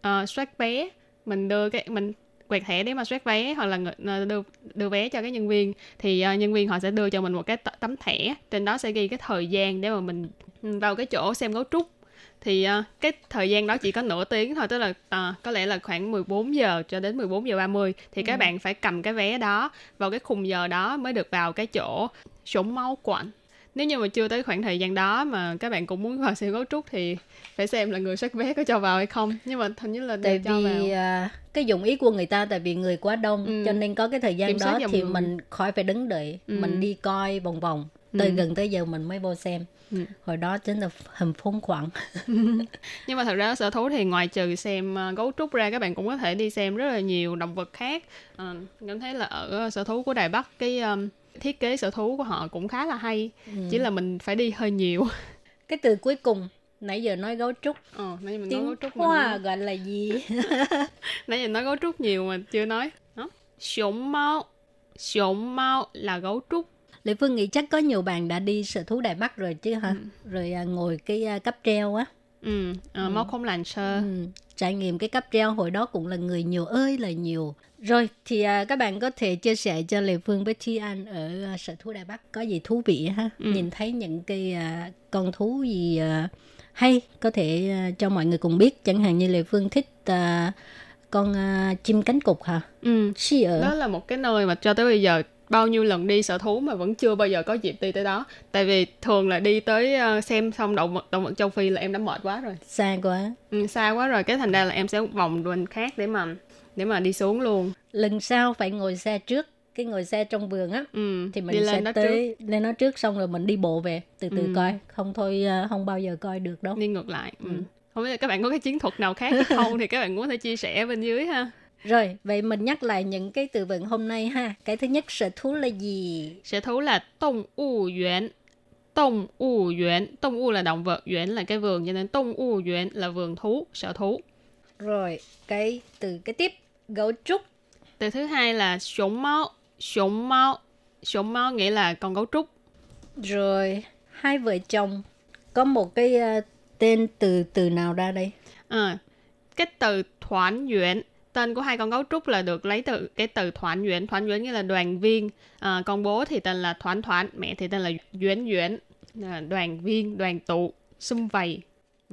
uh, soát vé mình đưa cái mình quẹt thẻ để mà soát vé hoặc là ờ, đưa đưa vé cho cái nhân viên thì uh, nhân viên họ sẽ đưa cho mình một cái tấm thẻ trên đó sẽ ghi cái thời gian để mà mình vào cái chỗ xem gấu trúc thì uh, cái thời gian đó chỉ có nửa tiếng thôi tức là uh, có lẽ là khoảng 14 giờ cho đến 14 giờ 30 thì ừ. các bạn phải cầm cái vé đó vào cái khung giờ đó mới được vào cái chỗ sủng máu quạnh nếu như mà chưa tới khoảng thời gian đó mà các bạn cũng muốn vào xem gấu trúc thì phải xem là người soát vé có cho vào hay không nhưng mà hình như là tại cho vì vào. Uh, cái dụng ý của người ta tại vì người quá đông ừ. cho nên có cái thời gian Kiểm đó thì người. mình khỏi phải đứng đợi ừ. mình đi coi vòng vòng tới ừ. gần tới giờ mình mới vô xem ừ. hồi đó chính là hình phóng khoản nhưng mà thật ra sở thú thì ngoài trừ xem uh, gấu trúc ra các bạn cũng có thể đi xem rất là nhiều động vật khác. Uh, cảm thấy là ở sở thú của đài bắc cái um, thiết kế sở thú của họ cũng khá là hay. Ừ. chỉ là mình phải đi hơi nhiều. Cái từ cuối cùng nãy giờ nói gấu trúc. Ờ nãy giờ mình Tiếng nói gấu trúc hoa nói... gọi là gì? Nãy giờ nói gấu trúc nhiều mà chưa nói. Đó xiong mao xiong mao là gấu trúc Lệ Phương nghĩ chắc có nhiều bạn đã đi sở thú Đài Bắc rồi chứ hả? Ừ. Rồi à, ngồi cái à, cấp treo á. Ừ, à, ừ. không lành sơ. Ừ. Trải nghiệm cái cấp treo hồi đó cũng là người nhiều ơi là nhiều. Rồi thì à, các bạn có thể chia sẻ cho Lệ Phương với Thi An ở à, sở thú Đài Bắc có gì thú vị ha? Ừ. Nhìn thấy những cái à, con thú gì à, hay có thể à, cho mọi người cùng biết. Chẳng hạn như Lệ Phương thích à, con à, chim cánh cụt hả? Ừ. ở. Đó là một cái nơi mà cho tới bây giờ bao nhiêu lần đi sở thú mà vẫn chưa bao giờ có dịp đi tới đó tại vì thường là đi tới uh, xem xong động vật động vật châu phi là em đã mệt quá rồi xa quá ừ, xa quá rồi cái thành ra là em sẽ vòng bên khác để mà để mà đi xuống luôn lần sau phải ngồi xe trước cái ngồi xe trong vườn á ừ, thì mình sẽ tới trước. lên nó trước xong rồi mình đi bộ về từ từ ừ. coi không thôi uh, không bao giờ coi được đâu đi ngược lại ừ. ừ. không biết là các bạn có cái chiến thuật nào khác không thì các bạn muốn thể chia sẻ bên dưới ha rồi, vậy mình nhắc lại những cái từ vựng hôm nay ha. Cái thứ nhất sở thú là gì? Sở thú là động物园. Động物园, động物là động vật,园là cái vườn cho nên động物园là vườn thú, sở thú. Rồi, cái từ cái tiếp gấu trúc. Từ thứ hai là sủng máu, sủng máu. Sủng máu nghĩa là con gấu trúc. Rồi, hai vợ chồng có một cái uh, tên từ từ nào ra đây? À, cái từ thoản duyện tên của hai con gấu trúc là được lấy từ cái từ thoản duyễn. Thoản duyễn nghĩa là đoàn viên. À, con bố thì tên là thoản thoản mẹ thì tên là duyễn duyễn. À, đoàn viên đoàn tụ xung vầy.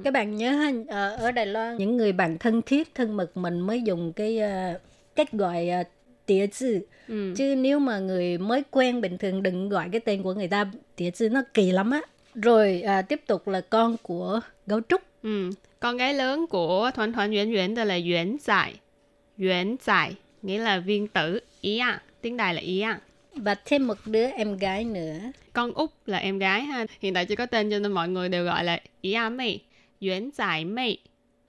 Các bạn nhớ ha ờ, ở Đài Loan những người bạn thân thiết thân mật mình mới dùng cái uh, cách gọi uh, tía chữ. Ừ. chứ nếu mà người mới quen bình thường đừng gọi cái tên của người ta tía chữ nó kỳ lắm á. Rồi à, tiếp tục là con của gấu trúc. Ừ. con gái lớn của thoản thoản duyễn duyễn tên là duyễn giải Yuan giải nghĩa là viên tử ý à tiếng đài là ý à và thêm một đứa em gái nữa. Con út là em gái ha hiện tại chưa có tên cho nên mọi người đều gọi là ý à mây Yuan giải mây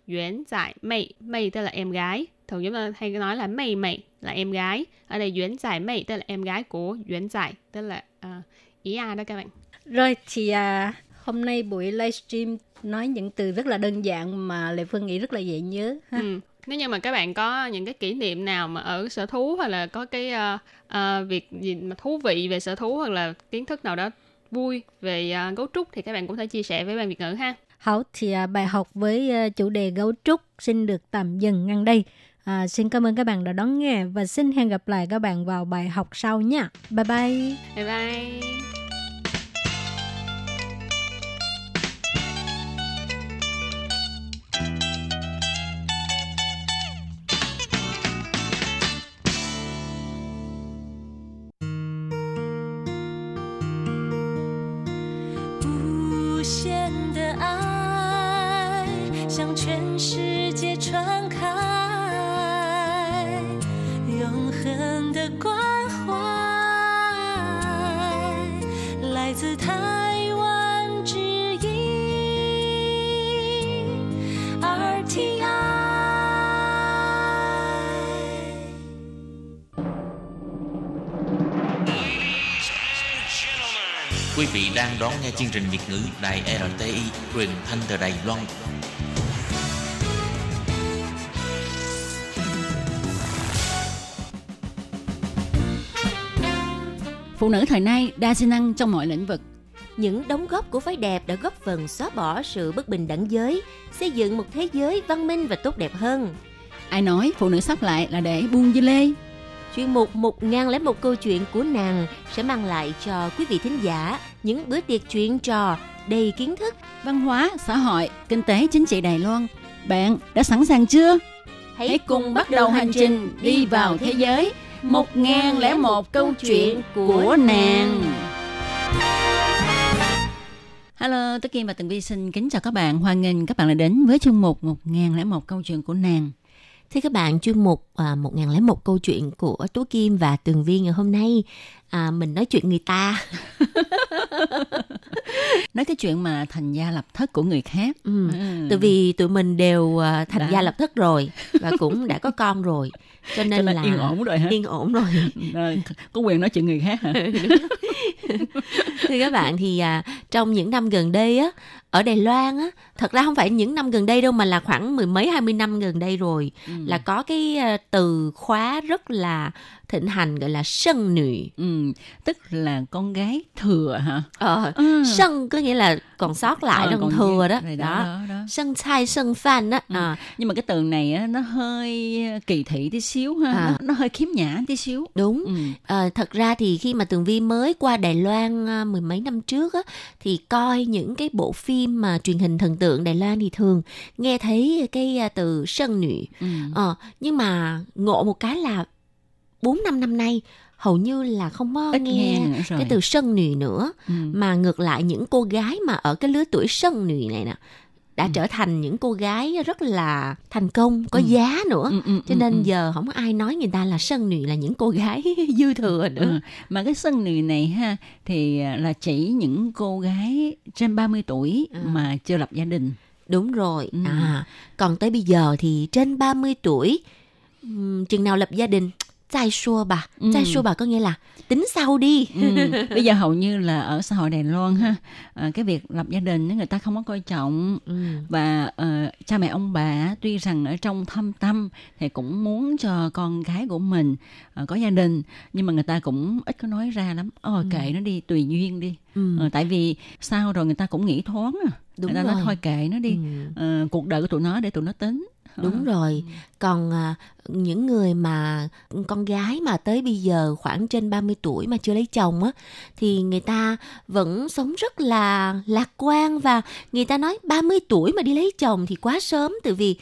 Yuan giải mây mây tức là em gái. Thường chúng ta hay nói là mây mây là em gái. Ở đây Yuan giải mây tức là em gái của Yuan giải tức là uh, ý à đó các bạn. Rồi thì uh, hôm nay buổi livestream nói những từ rất là đơn giản mà lệ phương nghĩ rất là dễ nhớ ha. Ừ nếu như mà các bạn có những cái kỷ niệm nào mà ở sở thú hoặc là có cái uh, uh, việc gì mà thú vị về sở thú hoặc là kiến thức nào đó vui về uh, gấu trúc thì các bạn cũng thể chia sẻ với ban Việt ngữ ha. Hảo thì uh, bài học với uh, chủ đề gấu trúc xin được tạm dừng ngang đây. À, xin cảm ơn các bạn đã đón nghe và xin hẹn gặp lại các bạn vào bài học sau nha. Bye bye. Bye bye. Vị đang đón nghe chương trình Việt ngữ Đài RTI truyền thanh từ Đài Loan. Phụ nữ thời nay đa sinh năng trong mọi lĩnh vực. Những đóng góp của phái đẹp đã góp phần xóa bỏ sự bất bình đẳng giới, xây dựng một thế giới văn minh và tốt đẹp hơn. Ai nói phụ nữ sắp lại là để buông dưa lê? Chuyên mục 1001 câu chuyện của nàng sẽ mang lại cho quý vị thính giả những bữa tiệc chuyện trò đầy kiến thức. Văn hóa, xã hội, kinh tế, chính trị Đài Loan. Bạn đã sẵn sàng chưa? Hãy cùng bắt đầu hành trình đi vào thế giới 1001 câu chuyện của nàng. Hello, tôi Kim và Tường Vi xin kính chào các bạn. Hoan nghênh các bạn đã đến với chương mục 1001 câu chuyện của nàng. Thưa các bạn, chuyên mục à, 1001 câu chuyện của Tú Kim và Tường Vi ngày hôm nay à, mình nói chuyện người ta. Nói cái chuyện mà thành gia lập thất của người khác. Ừ. Ừ. Tại vì tụi mình đều à, thành Đã. gia lập thất rồi và cũng đã có con rồi. Cho nên, Cho nên là yên ổn rồi hả? Yên ổn rồi. Có quyền nói chuyện người khác hả? Thưa các bạn thì à, trong những năm gần đây á ở Đài Loan á thật ra không phải những năm gần đây đâu mà là khoảng mười mấy hai mươi năm gần đây rồi Ừ. là có cái à, từ khóa rất là thịnh hành gọi là sân nữ Ừ, tức là con gái thừa hả? ờ, Ừ. sân có nghĩa là còn sót lại Ờ, đó còn thừa đó rồi đó, đó, đó. sân chai sân phan á Ừ. à, Nhưng mà cái từ này á, nó hơi kỳ thị tí xíu ha, À. nó, nó hơi khiếm nhã tí xíu. đúng Ừ. Ờ, thật ra thì khi mà Tường Vi mới qua Đài Loan à, mười mấy năm trước á, thì coi những cái bộ phim mà truyền hình thần tượng Đài Loan thì thường nghe thấy cái à, từ sân nữ. Ừ. Ờ, nhưng mà ngộ một cái là 4 năm năm nay hầu như là không có Ít nghe, nghe cái từ sân nữ nữa Ừ. mà ngược lại những cô gái mà ở cái lứa tuổi sân nữ này nè đã Ừ. trở thành những cô gái rất là thành công có giá nữa Ừ, ừ, cho ừ, nên ừ. giờ không có ai nói người ta là sân nữ là những cô gái dư thừa nữa Ừ. Mà cái sân nì này ha thì à, là chỉ những cô gái trên 30 tuổi Ừ. mà chưa lập gia đình. Đúng rồi. Ừ. À, còn tới bây giờ thì trên 30 tuổi, chừng nào lập gia đình, trai xua bà. Ừ. Xua bà có nghĩa là tính sau đi. Ừ. Bây giờ hầu như là ở xã hội Đài Loan ha, à, cái việc lập gia đình người ta không có coi trọng Ừ. và ờ, cha mẹ ông bà tuy rằng ở trong thâm tâm thì cũng muốn cho con gái của mình ờ, có gia đình nhưng mà người ta cũng ít có nói ra lắm ờ kệ nó đi tùy duyên đi Ừ. Ờ, tại vì sau rồi người ta cũng nghĩ thoáng à Đúng người ta rồi. nói thôi kệ nó đi Ừ. Ờ, cuộc đời của tụi nó để tụi nó tính Đúng rồi. Còn à, những người mà con gái mà tới bây giờ khoảng trên 30 tuổi mà chưa lấy chồng á thì người ta vẫn sống rất là lạc quan và người ta nói 30 tuổi mà đi lấy chồng thì quá sớm. Tại vì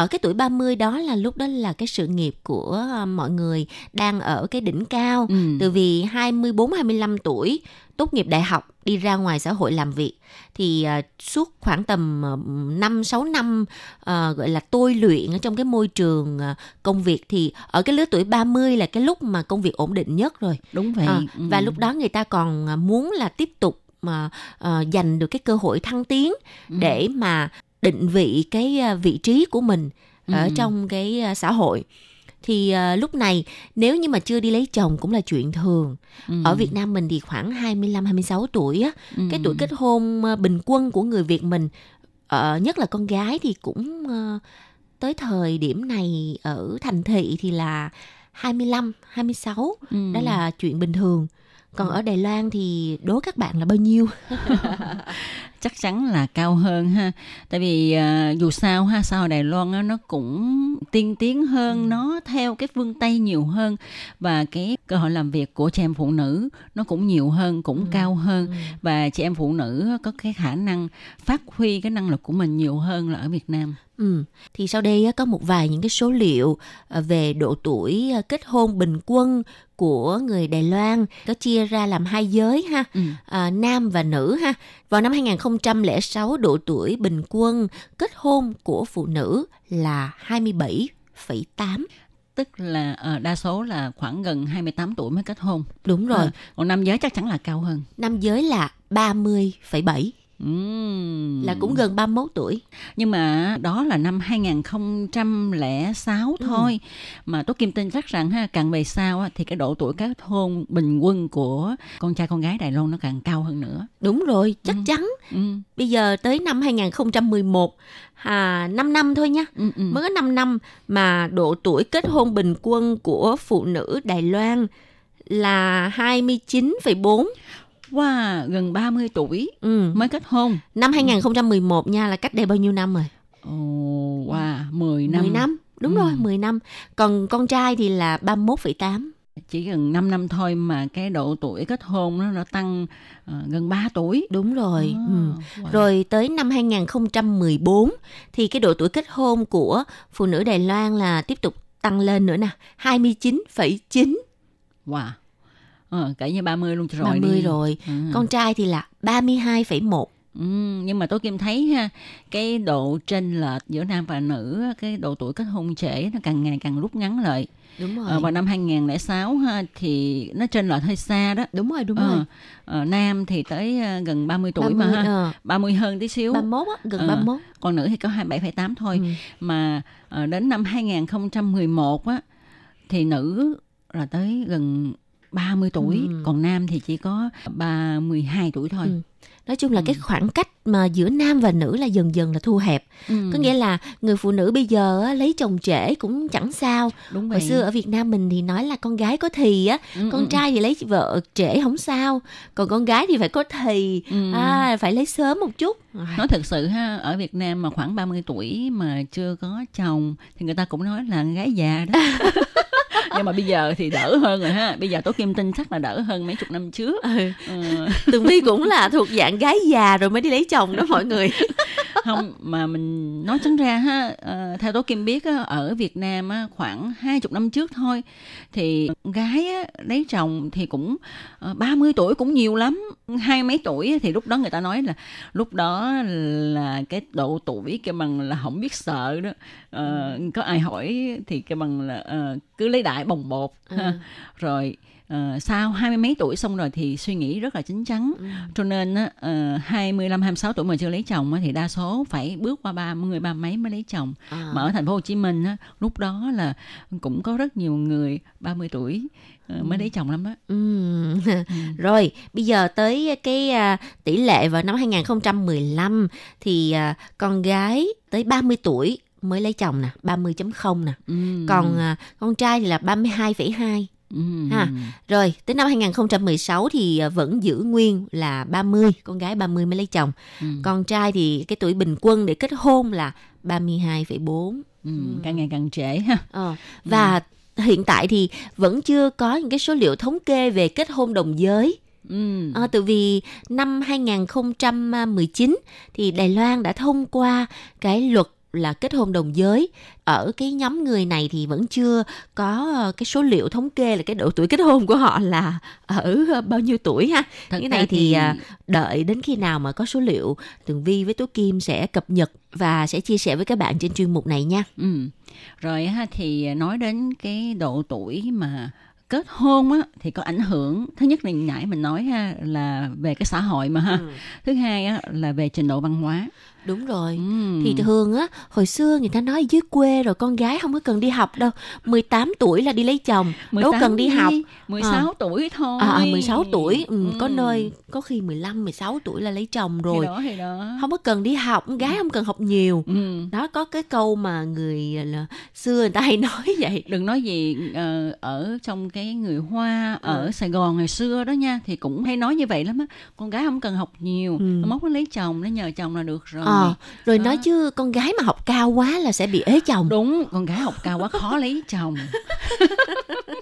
ở cái tuổi 30 đó là lúc đó là cái sự nghiệp của à, mọi người đang ở cái đỉnh cao. Ừ. Từ vì 24 25 tuổi tốt nghiệp đại học đi ra ngoài xã hội làm việc thì à, suốt khoảng tầm à, 5 6 năm à, gọi là tôi luyện ở trong cái môi trường à, công việc thì ở cái lứa tuổi 30 là cái lúc mà công việc ổn định nhất rồi. đúng vậy À, Ừ. và lúc đó người ta còn muốn là tiếp tục mà à, giành được cái cơ hội thăng tiến Ừ. để mà định vị cái à, vị trí của mình ở Ừ. trong cái à, xã hội thì à, lúc này nếu như mà chưa đi lấy chồng cũng là chuyện thường Ừ. ở Việt Nam mình thì khoảng 25 26 tuổi á Ừ. cái tuổi kết hôn à, bình quân của người Việt mình ờ, nhất là con gái thì cũng ờ, tới thời điểm này ở thành thị thì là 25 26 Ừ. đó là chuyện bình thường còn ở Đài Loan thì đố các bạn là bao nhiêu chắc chắn là cao hơn ha tại vì à, dù sao ha xã hội Đài Loan á, nó cũng tiên tiến hơn nó theo cái phương Tây nhiều hơn và cái cơ hội làm việc của chị em phụ nữ nó cũng nhiều hơn cũng cao hơn và chị em phụ nữ có cái khả năng phát huy cái năng lực của mình nhiều hơn là ở Việt Nam Ừ. Thì sau đây có một vài những cái số liệu ờ, về độ tuổi ờ, kết hôn bình quân của người Đài Loan có chia ra làm hai giới ha, Ừ. à, nam và nữ ha. Vào năm 2006 độ tuổi bình quân kết hôn của phụ nữ là 27,8. tức là ờ, đa số là khoảng gần 28 tuổi mới kết hôn Đúng rồi, Ờ, còn nam giới chắc chắn là cao hơn nam giới là 30,7. Ừm. là cũng gần 31 tuổi. nhưng mà đó là năm 2006 thôi mà Tố Kim tin chắc rằng ha càng về sau thì cái độ tuổi kết hôn bình quân của con trai con gái Đài Loan nó càng cao hơn nữa. Đúng rồi, chắc chắn. Ừ. Bây giờ tới năm 2011 à 5 năm thôi nha. Ừ, ừ. Mới có 5 năm mà độ tuổi kết hôn bình quân của phụ nữ Đài Loan là 29,4. Wow, gần 30 tuổi Ừ. mới kết hôn. Năm 2011 nha là cách đây bao nhiêu năm rồi? Ồ, wow, 10 năm. 10 năm. Đúng Ừ. rồi, 10 năm. Còn con trai thì là 31,8. Chỉ gần 5 năm thôi mà cái độ tuổi kết hôn nó nó tăng ờ, gần 3 tuổi. Đúng rồi. À, ừ. wow. Rồi tới năm 2014 thì cái độ tuổi kết hôn của phụ nữ Đài Loan là tiếp tục tăng lên nữa nè, 29,9. Wow. Ờ, cỡ như 30 luôn rồi 30 đi. rồi. À. Con trai thì là 32,1. Ừ, nhưng mà tôi Kim thấy ha cái độ chênh lệch giữa nam và nữ cái độ tuổi kết hôn trễ nó càng ngày càng rút ngắn lại. Đúng rồi. Ờ, vào năm 2006 ha thì nó chênh lệch hơi xa đó. Đúng rồi, đúng Ờ, rồi. ờ, nam thì tới ờ, gần 30 tuổi 30, mà ha. ờ, 30 hơn tí xíu. 31 á, gần Ờ. 31. Còn nữ thì có 27,8 thôi. Ừ. Mà ờ, đến năm 2011 á thì nữ là tới gần 30 tuổi, Ừ. còn nam thì chỉ có 32 tuổi thôi. Ừ. Nói chung là cái khoảng cách mà giữa nam và nữ là dần dần là thu hẹp. Ừ, Có nghĩa là người phụ nữ bây giờ á, lấy chồng trễ cũng chẳng sao. đúng Hồi vậy. xưa ở Việt Nam mình thì nói là con gái có thì á, Ừ, con ừ, trai thì lấy vợ trễ không sao, còn con gái thì phải có thì, Ừ. à, phải lấy sớm một chút. Nói thật sự ha, ở Việt Nam mà khoảng 30 tuổi mà chưa có chồng thì người ta cũng nói là gái già đó. Nhưng mà bây giờ thì đỡ hơn rồi ha. Bây giờ Tố Kim tin chắc là đỡ hơn mấy chục năm trước. Ừ. Ờ, Tường Vi cũng là thuộc dạng gái già rồi mới đi lấy chồng đó mọi người. không mà mình nói trắng ra ha, ờ, theo Tố Kim biết ở Việt Nam khoảng hai chục năm trước thôi thì gái lấy chồng thì cũng uh, 30 tuổi cũng nhiều lắm. Hai mấy tuổi thì lúc đó người ta nói là lúc đó là cái độ tuổi cái bằng là không biết sợ đó. Ờ, có ai hỏi thì cái bằng là ờ, cứ lấy đại bồng bột. Ha. rồi ờ, sau hai mươi mấy tuổi xong rồi thì suy nghĩ rất là chín chắn. Cho nên á, ờ, 25 26 tuổi mà chưa lấy chồng á, thì đa số phải bước qua 30 ba mấy mới lấy chồng. À. mà ở thành phố Hồ Chí Minh á, lúc đó là cũng có rất nhiều người 30 tuổi ờ, mới lấy chồng lắm đó Ừm. Rồi, bây giờ tới cái à, tỷ lệ vào năm 2015 thì à, con gái tới 30 tuổi mới lấy chồng nè, 30.0 nè. ừ. Còn à, con trai thì là 32,2. ừ. ha. Rồi, tới năm 2016 thì à, vẫn giữ nguyên là 30, con gái 30 mới lấy chồng. Ừ. Con trai thì cái tuổi bình quân để kết hôn là 32,4. Ừ. càng ngày càng trễ ha Ờ, và hiện tại thì vẫn chưa có những cái số liệu thống kê về kết hôn đồng giới. ừ. À, từ vì năm 2019 thì Đài Loan đã thông qua cái luật là kết hôn đồng giới. Ở cái nhóm người này thì vẫn chưa có ờ, cái số liệu thống kê là cái độ tuổi kết hôn của họ là ở ờ, bao nhiêu tuổi ha. Thật cái này thì, à, đợi đến khi nào mà có số liệu Tường Vi với Tố Kim sẽ cập nhật và sẽ chia sẻ với các bạn trên chuyên mục này nha. Ừ. Rồi ha thì nói đến cái độ tuổi mà kết hôn á thì có ảnh hưởng thứ nhất là nãy mình nói ha là về cái xã hội mà ha. Thứ hai á là về trình độ văn hóa đúng rồi ừ. Thì thường á, hồi xưa người ta nói dưới quê rồi con gái không có cần đi học đâu. 18 tuổi là đi lấy chồng, đâu 18 cần đi học. 16 tuổi thôi À, à 16 tuổi, ừ, Ừ. có nơi có khi 15, 16 tuổi là lấy chồng thì rồi. đó thì đó Không có cần đi học, con gái không cần học nhiều. ừ. Đó có cái câu mà người là xưa người ta hay nói vậy. đừng nói gì ờ, ở trong cái người hoa ở Sài Gòn ngày xưa đó nha thì cũng hay nói như vậy lắm á con gái không cần học nhiều Ừ. nó móc nó lấy chồng nó nhờ chồng là được rồi Ờ, rồi Đó. nói chứ con gái mà học cao quá là sẽ bị ế chồng. đúng con gái học cao quá khó lấy chồng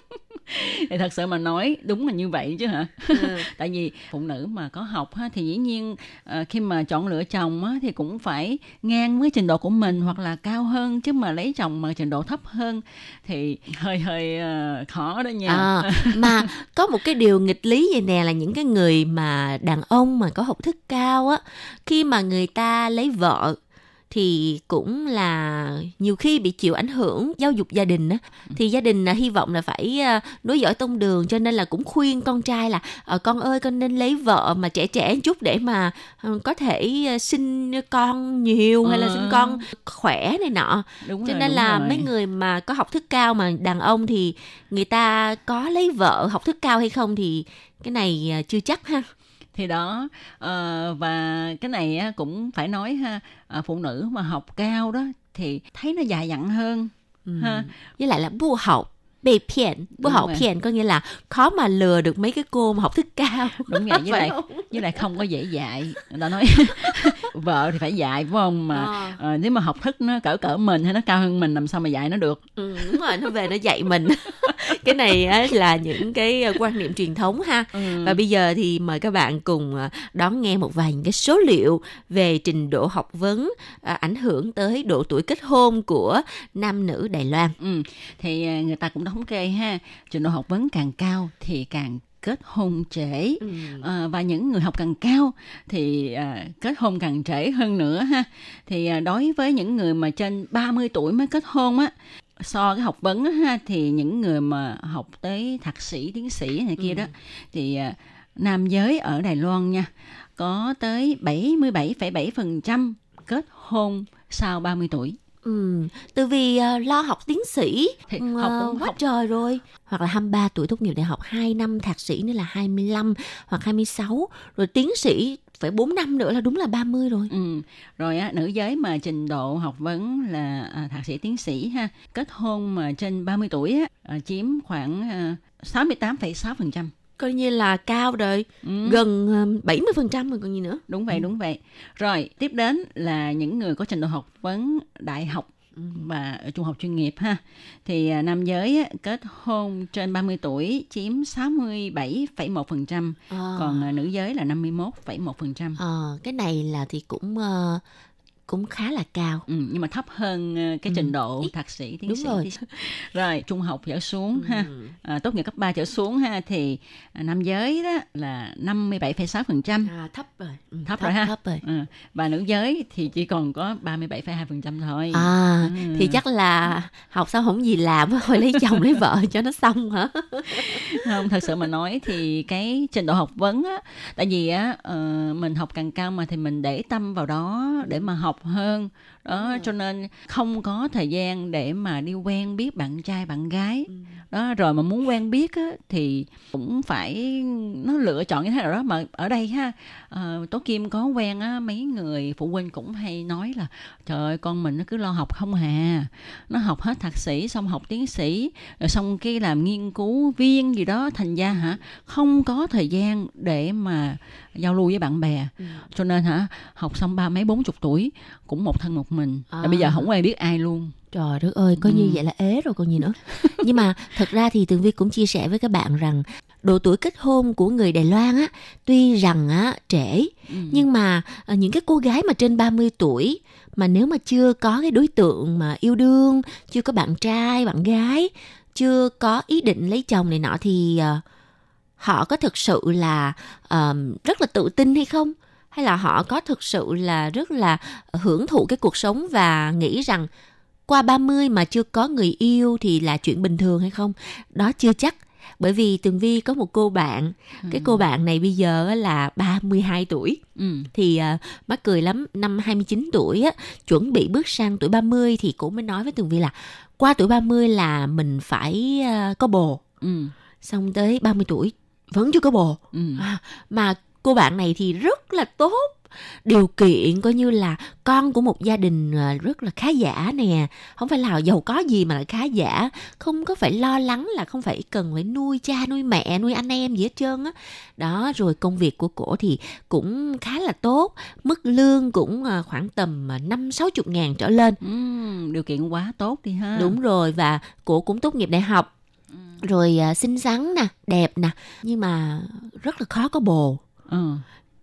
thì thật sự mà nói đúng là như vậy chứ hả? Tại vì phụ nữ mà có học ha thì dĩ nhiên ờ, khi mà chọn lựa chồng á, thì cũng phải ngang với trình độ của mình hoặc là cao hơn chứ mà lấy chồng mà trình độ thấp hơn thì hơi hơi ờ, khó đó nha. À, mà có một cái điều nghịch lý vậy nè là những cái người mà đàn ông mà có học thức cao á khi mà người ta lấy vợ thì cũng là nhiều khi bị chịu ảnh hưởng giáo dục gia đình á thì gia đình à, hy vọng là phải à, nối dõi tông đường cho nên là cũng khuyên con trai là ờ, con ơi con nên lấy vợ mà trẻ trẻ chút để mà ờ, có thể à, sinh con nhiều hay là Ờ. sinh con khỏe này nọ đúng cho rồi, nên là rồi. mấy người mà có học thức cao mà đàn ông thì người ta có lấy vợ học thức cao hay không thì cái này chưa chắc ha thì đó ờ, và cái này á, cũng phải nói ha ờ, phụ nữ mà học cao đó thì thấy nó dài dặn hơn ha. Với lại là bu học bị phiền có nghĩa là khó mà lừa được mấy cái cô mà học thức cao đúng vậy với lại không? với lại không có dễ dạy người ta nói vợ thì phải dạy phải không mà Ờ. ờ, nếu mà học thức nó cỡ cỡ mình hay nó cao hơn mình làm sao mà dạy nó được ừ, đúng rồi nó về nó dạy mình cái này á, là những cái ờ, quan niệm truyền thống ha Ừ. và bây giờ thì mời các bạn cùng đón nghe một vài những cái số liệu về trình độ học vấn ờ, ảnh hưởng tới độ tuổi kết hôn của nam nữ Đài Loan Ừ. Thì à, người ta cũng thống kê ha, trình độ học vấn càng cao thì càng kết hôn trễ. À, và những người học càng cao thì à, kết hôn càng trễ hơn nữa ha. Thì à, đối với những người mà trên 30 tuổi mới kết hôn á so cái học vấn á, ha thì những người mà học tới thạc sĩ tiến sĩ này kia đó thì à, nam giới ở Đài Loan nha có tới 77,7% kết hôn sau 30 tuổi Ừ, từ vì ờ, lo học tiến sĩ Thì ờ, học cũng quá học- trời rồi hoặc là 23 tuổi tốt nghiệp đại học 2 năm thạc sĩ nữa là 25 hoặc 26 rồi tiến sĩ phải 4 năm nữa là đúng là 30 rồi Ừ. Rồi á, nữ giới mà trình độ học vấn là à, thạc sĩ tiến sĩ ha, kết hôn mà trên 30 tuổi á, à, chiếm khoảng à, 68,6%. Coi như là cao rồi Ừ. gần ờ, 70% rồi còn gì nữa Đúng vậy, đúng vậy. Rồi, tiếp đến là những người có trình độ học vấn đại học và trung học chuyên nghiệp ha. Thì à, nam giới kết hôn trên 30 tuổi chiếm 67,1%, Ờ. còn à, nữ giới là 51,1%. Ờ, cái này là thì cũng ờ, cũng khá là cao. Ừ, nhưng mà thấp hơn ờ, cái trình độ thạc sĩ tiến Đúng sĩ rồi. rồi trung học trở xuống ha. À, tốt nghiệp cấp 3 trở xuống ha thì à, nam giới đó là 57,6% à, thấp rồi. Ừ, thấp, rồi ha. thấp rồi. Ừ, và nữ giới thì chỉ còn có 37,2% thôi. À, Ừ. thì chắc là học xong không gì làm thôi lấy chồng lấy vợ cho nó xong hả? không thật sự mà nói thì cái trình độ học vấn á tại vì á ờ, mình học càng cao mà thì mình để tâm vào đó để mà học hơn đó cho nên không có thời gian để mà đi quen biết bạn trai bạn gái. Đó rồi mà muốn quen biết á thì cũng phải nó lựa chọn như thế nào đó. Mà ở đây ha ờ, tố kim có quen á mấy người phụ huynh cũng hay nói là trời ơi con mình nó cứ lo học không hà nó học hết thạc sĩ xong học tiến sĩ rồi xong cái làm nghiên cứu viên gì đó thành ra hả không có thời gian để mà giao lưu với bạn bè. Cho nên hả học xong ba mấy bốn chục tuổi cũng một thân một mình À. rồi bây giờ không ai biết ai luôn Trời đất ơi, có như Ừ. vậy là ế rồi còn gì nữa. Nhưng mà thật ra thì Tường Vi cũng chia sẻ với các bạn rằng độ tuổi kết hôn của người Đài Loan á, tuy rằng á trễ, Ừ. nhưng mà ờ, những cái cô gái mà trên 30 tuổi mà nếu mà chưa có cái đối tượng mà yêu đương, chưa có bạn trai, bạn gái, chưa có ý định lấy chồng này nọ thì ờ, họ có thực sự là ờm, rất là tự tin hay không? Hay là họ có thực sự là rất là hưởng thụ cái cuộc sống và nghĩ rằng qua 30 mà chưa có người yêu thì là chuyện bình thường hay không? Đó chưa chắc. Bởi vì Tường Vi có một cô bạn, cái cô bạn này bây giờ là 32 tuổi ừ. thì à, mắc cười lắm năm 29 tuổi á chuẩn bị bước sang tuổi 30 thì cô mới nói với Tường Vi là qua tuổi 30 là mình phải à, có bồ Ừ. xong tới 30 tuổi vẫn chưa có bồ Ừ. à, mà cô bạn này thì rất là tốt. Điều kiện coi như là con của một gia đình à, rất là khá giả nè. Không phải là giàu có gì mà là khá giả. Không có phải lo lắng là không phải cần phải nuôi cha nuôi mẹ nuôi anh em gì hết trơn á. Đó rồi công việc của cổ thì cũng khá là tốt. Mức lương cũng à, khoảng tầm à, năm sáu chục ngàn trở lên. Ừ. điều kiện quá tốt đi ha. Đúng rồi và cổ cũng tốt nghiệp đại học. Rồi xinh xắn nè, đẹp nè, nhưng mà rất là khó có bồ. Ừ.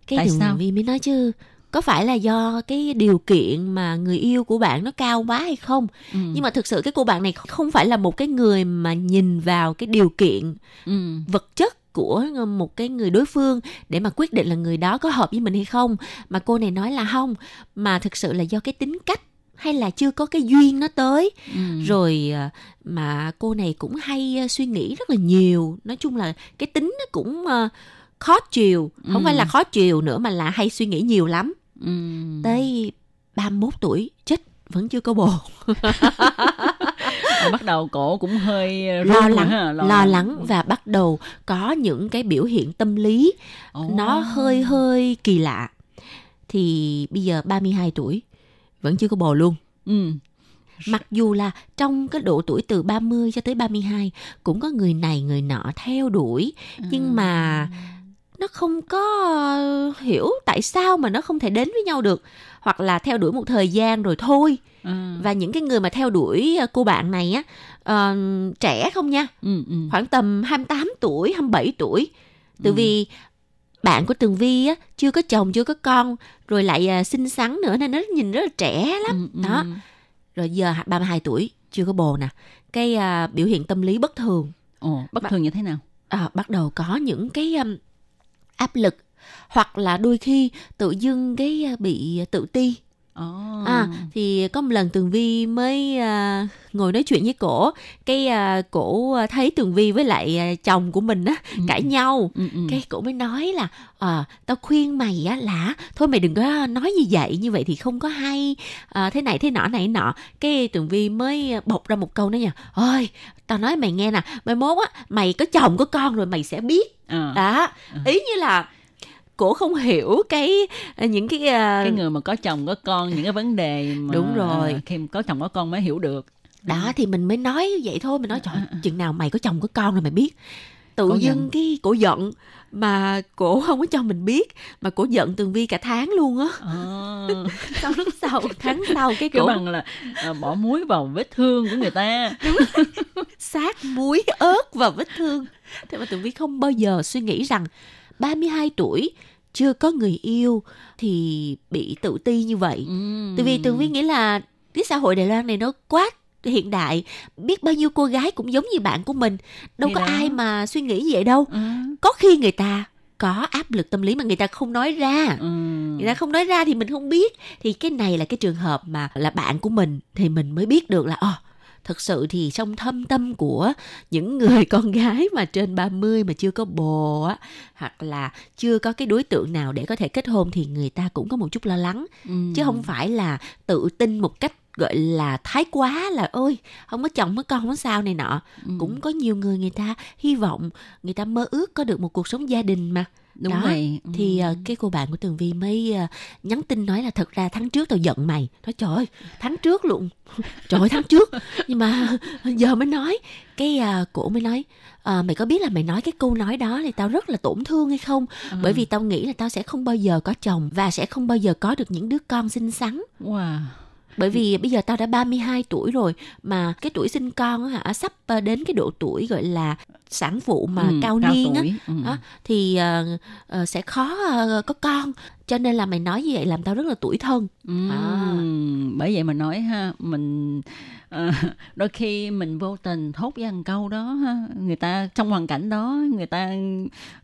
Cái Tại Tường sao? Vi mới nói chứ có phải là do cái điều kiện mà người yêu của bạn nó cao quá hay không? Ừ. Nhưng mà thực sự cái cô bạn này không phải là một cái người mà nhìn vào cái điều kiện ừ. vật chất của một cái người đối phương để mà quyết định là người đó có hợp với mình hay không mà cô này nói là không mà thực sự là do cái tính cách hay là chưa có cái duyên nó tới Ừ. rồi à, mà cô này cũng hay à, suy nghĩ rất là nhiều nói chung là cái tính nó cũng à, khó chiều không Ừ. phải là khó chiều nữa mà là hay suy nghĩ nhiều lắm Ừ. tới 31 tuổi chết vẫn chưa có bồ À, bắt đầu cổ cũng hơi lo lắng ha, lo, lắng và bắt đầu có những cái biểu hiện tâm lý Ồ. nó hơi hơi kỳ lạ thì bây giờ 32 tuổi vẫn chưa có bồ luôn Ừ. Mặc dù là trong cái độ tuổi từ 30 cho tới 32 cũng có người này người nọ theo đuổi nhưng mà nó không có ờ, hiểu tại sao mà nó không thể đến với nhau được hoặc là theo đuổi một thời gian rồi thôi À. và những cái người mà theo đuổi ờ, cô bạn này á ờ, trẻ không nha Ừ, ừ. khoảng tầm 28 tuổi 27 tuổi từ Ừ. vì bạn của Tường Vi á chưa có chồng chưa có con rồi lại à, xinh xắn nữa nên nó nhìn rất là trẻ lắm Ừ, ừ. đó rồi giờ 32 tuổi chưa có bồ nè cái à, biểu hiện tâm lý bất thường Ồ, bất Bạn- thường như thế nào? à, bắt đầu có những cái um, áp lực hoặc là đôi khi tự dưng cái ờ, bị ờ, tự ti. Ồ. à thì có một lần tường vi mới à, ngồi nói chuyện với cổ cái à, cổ à, thấy tường vi với lại à, chồng của mình á Ừ. cãi nhau Ừ, ừ. cái cổ mới nói là à, tao khuyên mày á là thôi mày đừng có nói như vậy như vậy thì không có hay à, thế này thế nọ này nọ cái tường vi mới bộc ra một câu đó nha ôi tao nói mày nghe nè mai mốt á mày có chồng có con rồi mày sẽ biết À. đó ý như là cổ không hiểu cái những cái à, cái người mà có chồng có con những cái vấn đề mà Đúng rồi. à, khi có chồng có con mới hiểu được. Đó thì mình mới nói vậy thôi mình nói trời chừng nào mày có chồng có con rồi mày biết. Tự Cổ dưng giận. cái cổ giận mà cổ không có cho mình biết mà cổ giận tường vi cả tháng luôn á. À, sau lúc sau tháng sau cái cái cổ bằng là à, bỏ muối vào vết thương của người ta. Sát muối ớt vào vết thương. Thế mà tường vi không bao giờ suy nghĩ rằng 32 tuổi chưa có người yêu thì bị tự ti như vậy ừ. Tại vì Tường Vi nghĩ là cái xã hội Đài Loan này nó quá hiện đại biết bao nhiêu cô gái cũng giống như bạn của mình đâu Thì có đó. ai mà suy nghĩ vậy đâu ừ. có khi người ta có áp lực tâm lý mà người ta không nói ra Ừ. người ta không nói ra thì mình không biết thì cái này là cái trường hợp mà là bạn của mình thì mình mới biết được là ờ thực sự thì trong thâm tâm của những người con gái mà trên 30 mà chưa có bồ á hoặc là chưa có cái đối tượng nào để có thể kết hôn thì người ta cũng có một chút lo lắng Ừ. chứ không phải là tự tin một cách gọi là thái quá là ôi không có chồng có con không có sao này nọ Ừ. cũng có nhiều người người ta hy vọng người ta mơ ước có được một cuộc sống gia đình mà đúng Đó, vậy Ừ. thì ờ, cái cô bạn của tường vi mới ờ, nhắn tin nói là thật ra tháng trước tao giận mày. Nói trời ơi tháng trước luôn. Trời ơi tháng trước. Nhưng mà giờ mới nói. Cái ờ, cổ mới nói "Ờ, mày có biết là mày nói cái câu nói đó thì tao rất là tổn thương hay không? Ừ. bởi vì tao nghĩ là tao sẽ không bao giờ có chồng và sẽ không bao giờ có được những đứa con xinh xắn. Wow bởi vì bây giờ tao đã 32 tuổi rồi mà cái tuổi sinh con á hả sắp ờ, đến cái độ tuổi gọi là sản phụ mà Ừ, cao niên á. Ừ. đó, thì ờ, ờ, sẽ khó ờ, có con cho nên là mày nói như vậy làm tao rất là tuổi thân Ừm, À. bởi vậy mà nói ha mình ờ, đôi khi mình vô tình thốt ra một câu đó ha người ta trong hoàn cảnh đó người ta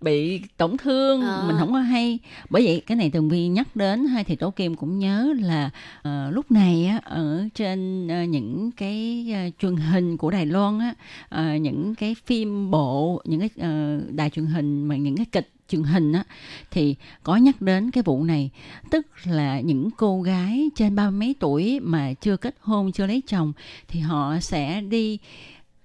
bị tổn thương À. mình không có hay bởi vậy cái này tường vi nhắc đến hay thì tố kim cũng nhớ là ờ, lúc này á ở trên ờ, những cái ờ, truyền hình của đài loan á ờ, những cái phim bộ những cái ờ, đài truyền hình mà những cái kịch truyền hình á thì có nhắc đến cái vụ này. Tức là những cô gái trên ba mấy tuổi mà chưa kết hôn chưa lấy chồng thì họ sẽ đi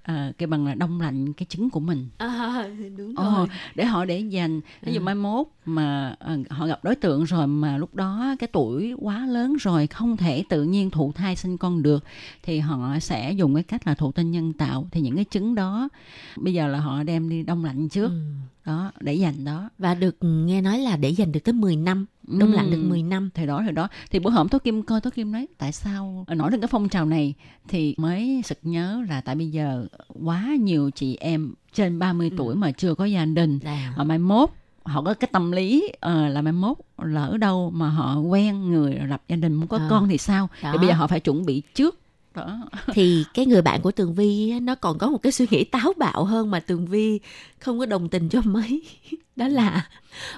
ờ, cái bằng là đông lạnh cái trứng của mình. À, đúng Ồ, để họ để dành. Ví dụ Ừ. mai mốt mà ờ, họ gặp đối tượng rồi mà lúc đó cái tuổi quá lớn rồi không thể tự nhiên thụ thai sinh con được thì họ sẽ dùng cái cách là thụ tinh nhân tạo. Thì những cái trứng đó bây giờ là họ đem đi đông lạnh trước. Ừ. đó để dành đó và được nghe nói là để dành được tới 10 năm đông lạnh được Ừm. 10 năm thì đó thì đó thì bữa hổm tố kim coi tố kim nói tại sao nổi lên cái phong trào này thì mới sực nhớ là tại bây giờ quá nhiều chị em trên 30 tuổi mà chưa có gia đình là mà mai mốt họ có cái tâm lý ờ, là mai mốt lỡ đâu mà họ quen người lập gia đình muốn có À. con thì sao Đó. thì bây giờ họ phải chuẩn bị trước đó thì cái người bạn của tường vi nó còn có một cái suy nghĩ táo bạo hơn mà tường vi không có đồng tình cho mấy. Đó là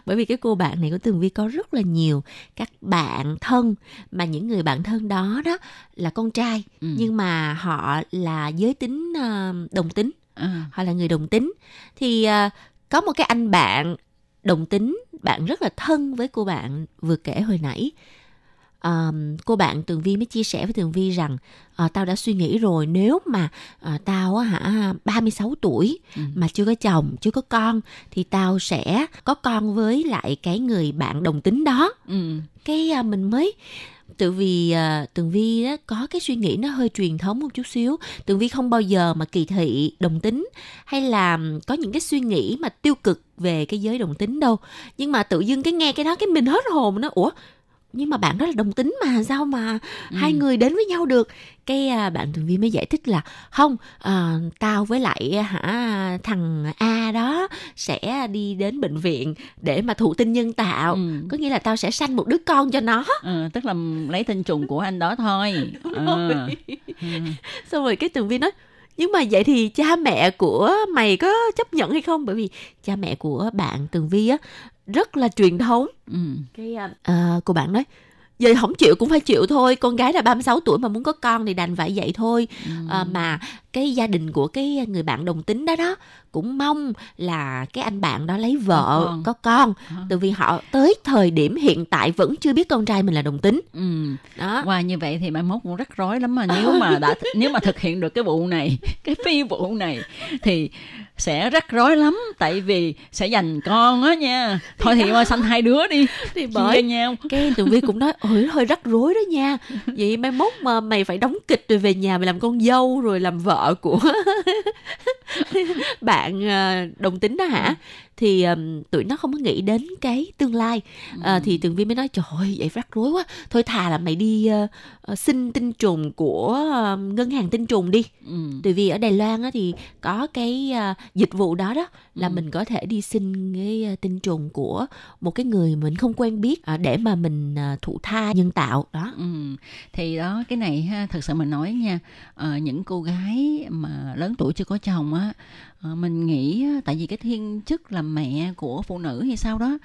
bởi vì cái cô bạn này của tường vi có rất là nhiều các bạn thân mà những người bạn thân đó đó là con trai Ừ. nhưng mà họ là giới tính ờ, đồng tính. À, họ là người đồng tính. Thì ờ, có một cái anh bạn đồng tính bạn rất là thân với cô bạn vừa kể hồi nãy Ờm, cô bạn tường vi mới chia sẻ với tường vi rằng ờ, tao đã suy nghĩ rồi nếu mà ờ, tao á hả 36 tuổi Ừ. mà chưa có chồng chưa có con thì tao sẽ có con với lại cái người bạn đồng tính đó. Ừ, cái à, mình mới tự vì à, tường vi đó có cái suy nghĩ nó hơi truyền thống một chút xíu. Tường vi không bao giờ mà kỳ thị đồng tính hay là có những cái suy nghĩ mà tiêu cực về cái giới đồng tính đâu. Nhưng mà tự dưng cái nghe cái đó cái mình hết hồn nó ủa nhưng mà bạn đó là đồng tính mà sao mà Ừ. hai người đến với nhau được? Cái à, bạn tường vi mới giải thích là không à, tao với lại à, hả thằng a đó sẽ đi đến bệnh viện để mà thụ tinh nhân tạo. Ừ. có nghĩa là tao sẽ sanh một đứa con cho nó. Ờ, tức là lấy tinh trùng của anh đó thôi. Ờ, ừ. xong rồi cái tường vi nói nhưng mà vậy thì cha mẹ của mày có chấp nhận hay không? Bởi vì cha mẹ của bạn tường vi á rất là truyền thống ừ. cái à, cô bạn nói vậy không chịu cũng phải chịu thôi con gái là 36 tuổi mà muốn có con thì đành phải vậy thôi Ừ. à, mà cái gia đình của cái người bạn đồng tính đó đó cũng mong là cái anh bạn đó lấy vợ Có con. có con Hả? từ vì họ tới thời điểm hiện tại vẫn chưa biết con trai mình là đồng tính Ừ. đó Qua như vậy thì mai mốt cũng rắc rối lắm mà nếu mà đã nếu mà thực hiện được cái vụ này, cái phi vụ này thì sẽ rắc rối lắm tại vì sẽ giành con á nha. Thôi thì mà sanh hai đứa đi, thì bởi nhau. cái tường vi cũng nói ôi hơi rắc rối đó nha vậy mai mốt mà mày phải đóng kịch rồi về nhà mày làm con dâu rồi làm vợ của bạn ờ, đồng tính đó hả? Thì ừm, tụi nó không có nghĩ đến cái tương lai. Ờ, thì tường vi mới nói trời ơi vậy rắc rối quá. Thôi thà là mày đi ờ, xin tinh trùng của ờ, ngân hàng tinh trùng đi. Ừ. tại vì ở Đài Loan á, thì có cái à, dịch vụ đó đó là Ừ. mình có thể đi xin cái à, tinh trùng của một cái người mình không quen biết à, để mà mình à, thụ thai nhân tạo. Đó. Ừ. Thì đó cái này ha thật sự mình nói nha ờ, những cô gái mà lớn tuổi chưa có chồng á ờ, mình nghĩ á, tại vì cái thiên chức làm mẹ của phụ nữ hay sao đó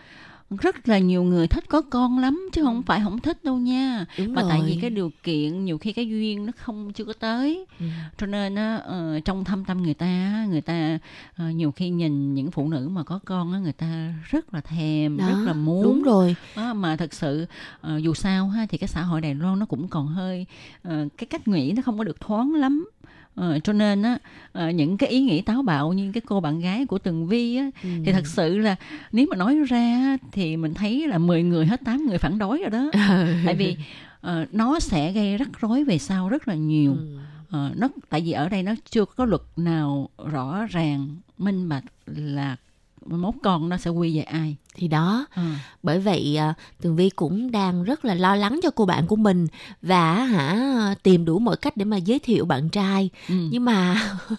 rất là nhiều người thích có con lắm chứ không phải không thích đâu nha. Đúng mà rồi tại vì cái điều kiện nhiều khi cái duyên nó không chưa có tới. Ừ. cho nên á ờ, trong thâm tâm người ta á, người ta ờ, nhiều khi nhìn những phụ nữ mà có con á người ta rất là thèm đó rất là muốn. đúng rồi. Mà thật sự dù sao ha thì cái xã hội Đài Loan nó cũng còn hơi cái cách nghĩ nó không có được thoáng lắm Ờ, cho nên á ờ, những cái ý nghĩ táo bạo như cái cô bạn gái của Tường Vi á Ừ. thì thật sự là nếu mà nói ra á, thì mình thấy là 10 người hết 8 người phản đối rồi đó tại vì ờ, nó sẽ gây rắc rối về sau rất là nhiều Ừ. Ờ, nó tại vì ở đây nó chưa có luật nào rõ ràng minh bạch là mốt con nó sẽ quy về ai thì đó Ờ. bởi vậy à, tường vi cũng đang rất là lo lắng cho cô bạn của mình và hả tìm đủ mọi cách để mà giới thiệu bạn trai Ừ. nhưng mà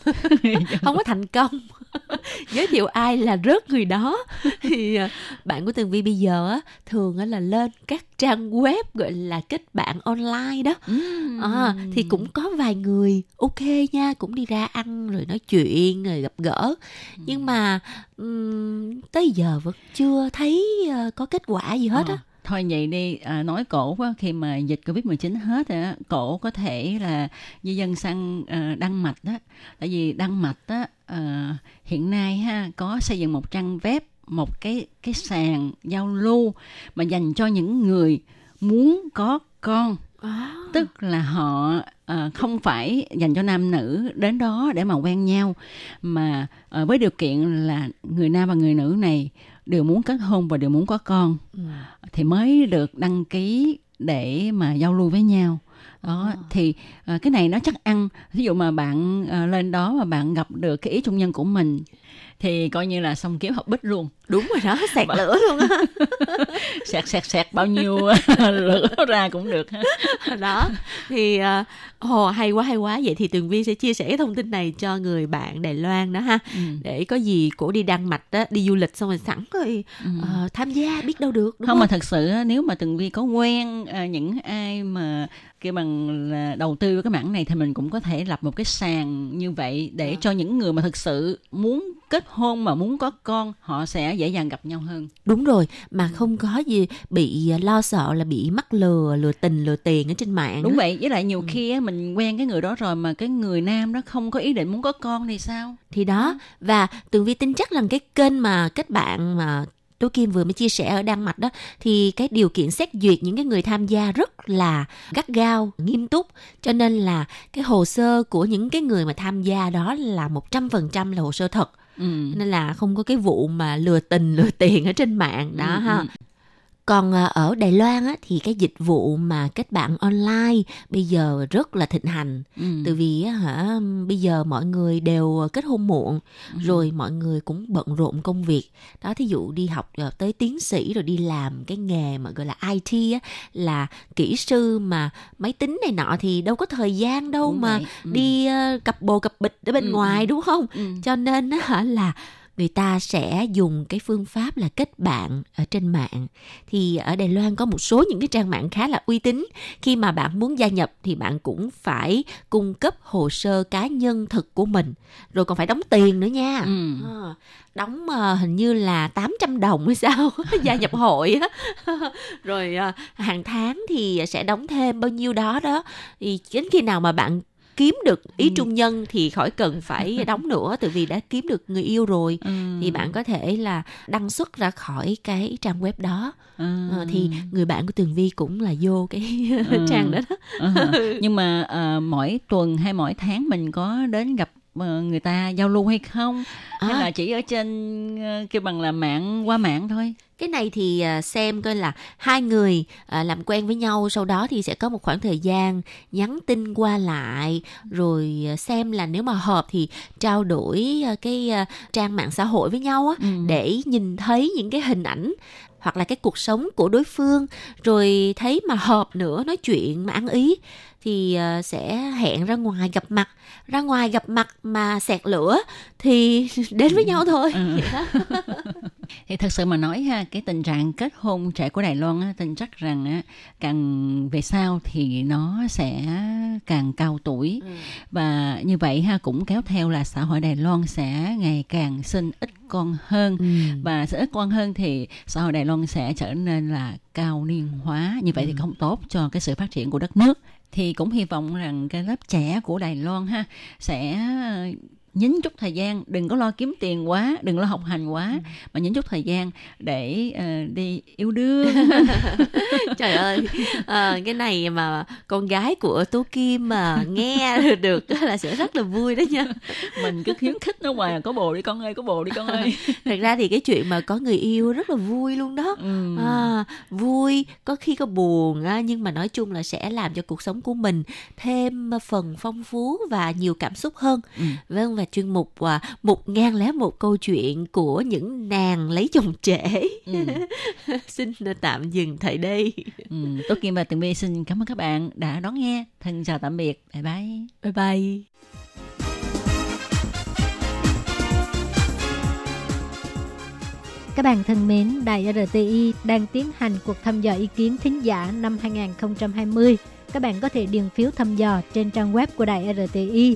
không có thành công giới thiệu ai là rớt người đó thì à, bạn của tường vi bây giờ á thường á là lên các trang web gọi là kết bạn online đó. Ừm. à, thì cũng có vài người ok nha cũng đi ra ăn rồi nói chuyện rồi gặp gỡ. Nhưng mà ừm, tới giờ vẫn chưa thấy ờ, có kết quả gì hết á. Ờ, thôi vậy đi à, nói cổ á, khi mà dịch covid 19 hết á cổ có thể là di dân sang à, đan mạch đó. Tại vì đan mạch á à, hiện nay ha có xây dựng một trang web một cái cái sàn giao lưu mà dành cho những người muốn có con À. tức là họ ờ, không phải dành cho nam nữ đến đó để mà quen nhau mà ờ, với điều kiện là người nam và người nữ này đều muốn kết hôn và đều muốn có con Ừ. thì mới được đăng ký để mà giao lưu với nhau đó À. thì ờ, cái này nó chắc ăn. Ví dụ mà bạn ờ, lên đó mà bạn gặp được cái ý trung nhân của mình thì coi như là xong kiếm học bích luôn. Đúng rồi đó sạc lửa luôn á. Sạc sạc sạc bao nhiêu lửa ra cũng được. Đó thì uh, hay quá hay quá. Vậy thì tường vi sẽ chia sẻ cái thông tin này cho người bạn đài loan đó ha. Ừ. để có gì cổ đi đăng mạch đó đi du lịch xong rồi sẵn rồi ừ. uh, tham gia biết đâu được đúng không, không? mà thật sự nếu mà tường vi có quen uh, những ai mà kêu bằng đầu tư vào cái mảng này thì mình cũng có thể lập một cái sàn như vậy để à. cho những người mà thực sự muốn kết hôn mà muốn có con họ sẽ dễ dàng gặp nhau hơn đúng rồi mà không có gì bị lo sợ là bị mắc lừa lừa tình lừa tiền ở trên mạng đúng vậy với lại nhiều ừ. khi á, mình quen cái người đó rồi mà cái người nam đó không có ý định muốn có con thì sao thì đó và tường vi tin chắc rằng cái kênh mà kết bạn mà Tố Kim vừa mới chia sẻ ở Đan Mạch đó thì cái điều kiện xét duyệt những cái người tham gia rất là gắt gao, nghiêm túc cho nên là cái hồ sơ của những cái người mà tham gia đó là 100% là hồ sơ thật. Ừ. nên là không có cái vụ mà lừa tình lừa tiền ở trên mạng đó ừ, ha ừ còn à, ở Đài Loan á, thì cái dịch vụ mà kết bạn online bây giờ rất là thịnh hành ừ. từ vì hả bây giờ mọi người đều kết hôn muộn ừ. rồi mọi người cũng bận rộn công việc đó thí dụ đi học à, tới tiến sĩ rồi đi làm cái nghề mà gọi là IT á, là kỹ sư mà máy tính này nọ thì đâu có thời gian đâu đúng mà ừ. đi uh, cặp bồ cặp bịch ở bên ừ. ngoài đúng không ừ. cho nên á, là người ta sẽ dùng cái phương pháp là kết bạn ở trên mạng. Thì ở Đài Loan có một số những cái trang mạng khá là uy tín. Khi mà bạn muốn gia nhập thì bạn cũng phải cung cấp hồ sơ cá nhân thực của mình. Rồi còn phải đóng tiền nữa nha. Ừ. à, đóng uh, hình như là 800 đồng hay sao? Gia nhập hội á. Rồi uh, hàng tháng thì sẽ đóng thêm bao nhiêu đó đó. Thì đến khi nào mà bạn kiếm được ý ừ. trung nhân thì khỏi cần phải đóng nữa tại vì đã kiếm được người yêu rồi ừ. thì bạn có thể là đăng xuất ra khỏi cái trang web đó ừ. à, thì người bạn của tường vi cũng là vô cái ừ. trang đó, đó. Ừ. nhưng mà uh, mỗi tuần hay mỗi tháng mình có đến gặp người ta giao lưu hay không à. hay là chỉ ở trên kêu bằng là mạng qua mạng thôi cái này thì à, xem coi là hai người à, làm quen với nhau sau đó thì sẽ có một khoảng thời gian nhắn tin qua lại rồi à, xem là nếu mà hợp thì trao đổi cái trang mạng xã hội với nhau á ừ. để nhìn thấy những cái hình ảnh hoặc là cái cuộc sống của đối phương rồi thấy mà hợp nữa nói chuyện mà ăn ý thì sẽ hẹn ra ngoài gặp mặt ra ngoài gặp mặt mà sẹt lửa thì đến với nhau thôi ừ. thì thật sự mà nói ha cái tình trạng kết hôn trẻ của Đài Loan á, tin chắc rằng á, càng về sau thì nó sẽ càng cao tuổi ừ. và như vậy ha cũng kéo theo là xã hội Đài Loan sẽ ngày càng sinh ít con hơn ừ. và sẽ ít con hơn thì xã hội Đài Loan sẽ trở nên là cao niên hóa như vậy ừ. thì không tốt cho cái sự phát triển của đất nước thì cũng hy vọng rằng cái lớp trẻ của Đài Loan ha sẽ nhín chút thời gian đừng có lo kiếm tiền quá đừng lo học hành quá ừ. mà nhín chút thời gian để uh, đi yêu đương trời ơi à, cái này mà con gái của tố kim mà nghe được là sẽ rất là vui đó nha mình cứ khuyến khích nó hoài có bồ đi con ơi có bồ đi con ơi thật ra thì cái chuyện mà có người yêu rất là vui luôn đó ừ. à, vui có khi có buồn nhưng mà nói chung là sẽ làm cho cuộc sống của mình thêm phần phong phú và nhiều cảm xúc hơn ừ. vâng chuyên mục à, một ngàn lẻ một câu chuyện của những nàng lấy chồng trễ. Ừ. xin tạm dừng tại đây. Ừ, tốt kim và tường vi xin cảm ơn các bạn đã đón nghe. Thân chào tạm biệt. Bye bye. Bye bye. Các bạn thân mến, Đài RTI đang tiến hành cuộc thăm dò ý kiến thính giả năm 2020. Các bạn có thể điền phiếu thăm dò trên trang web của Đài RTI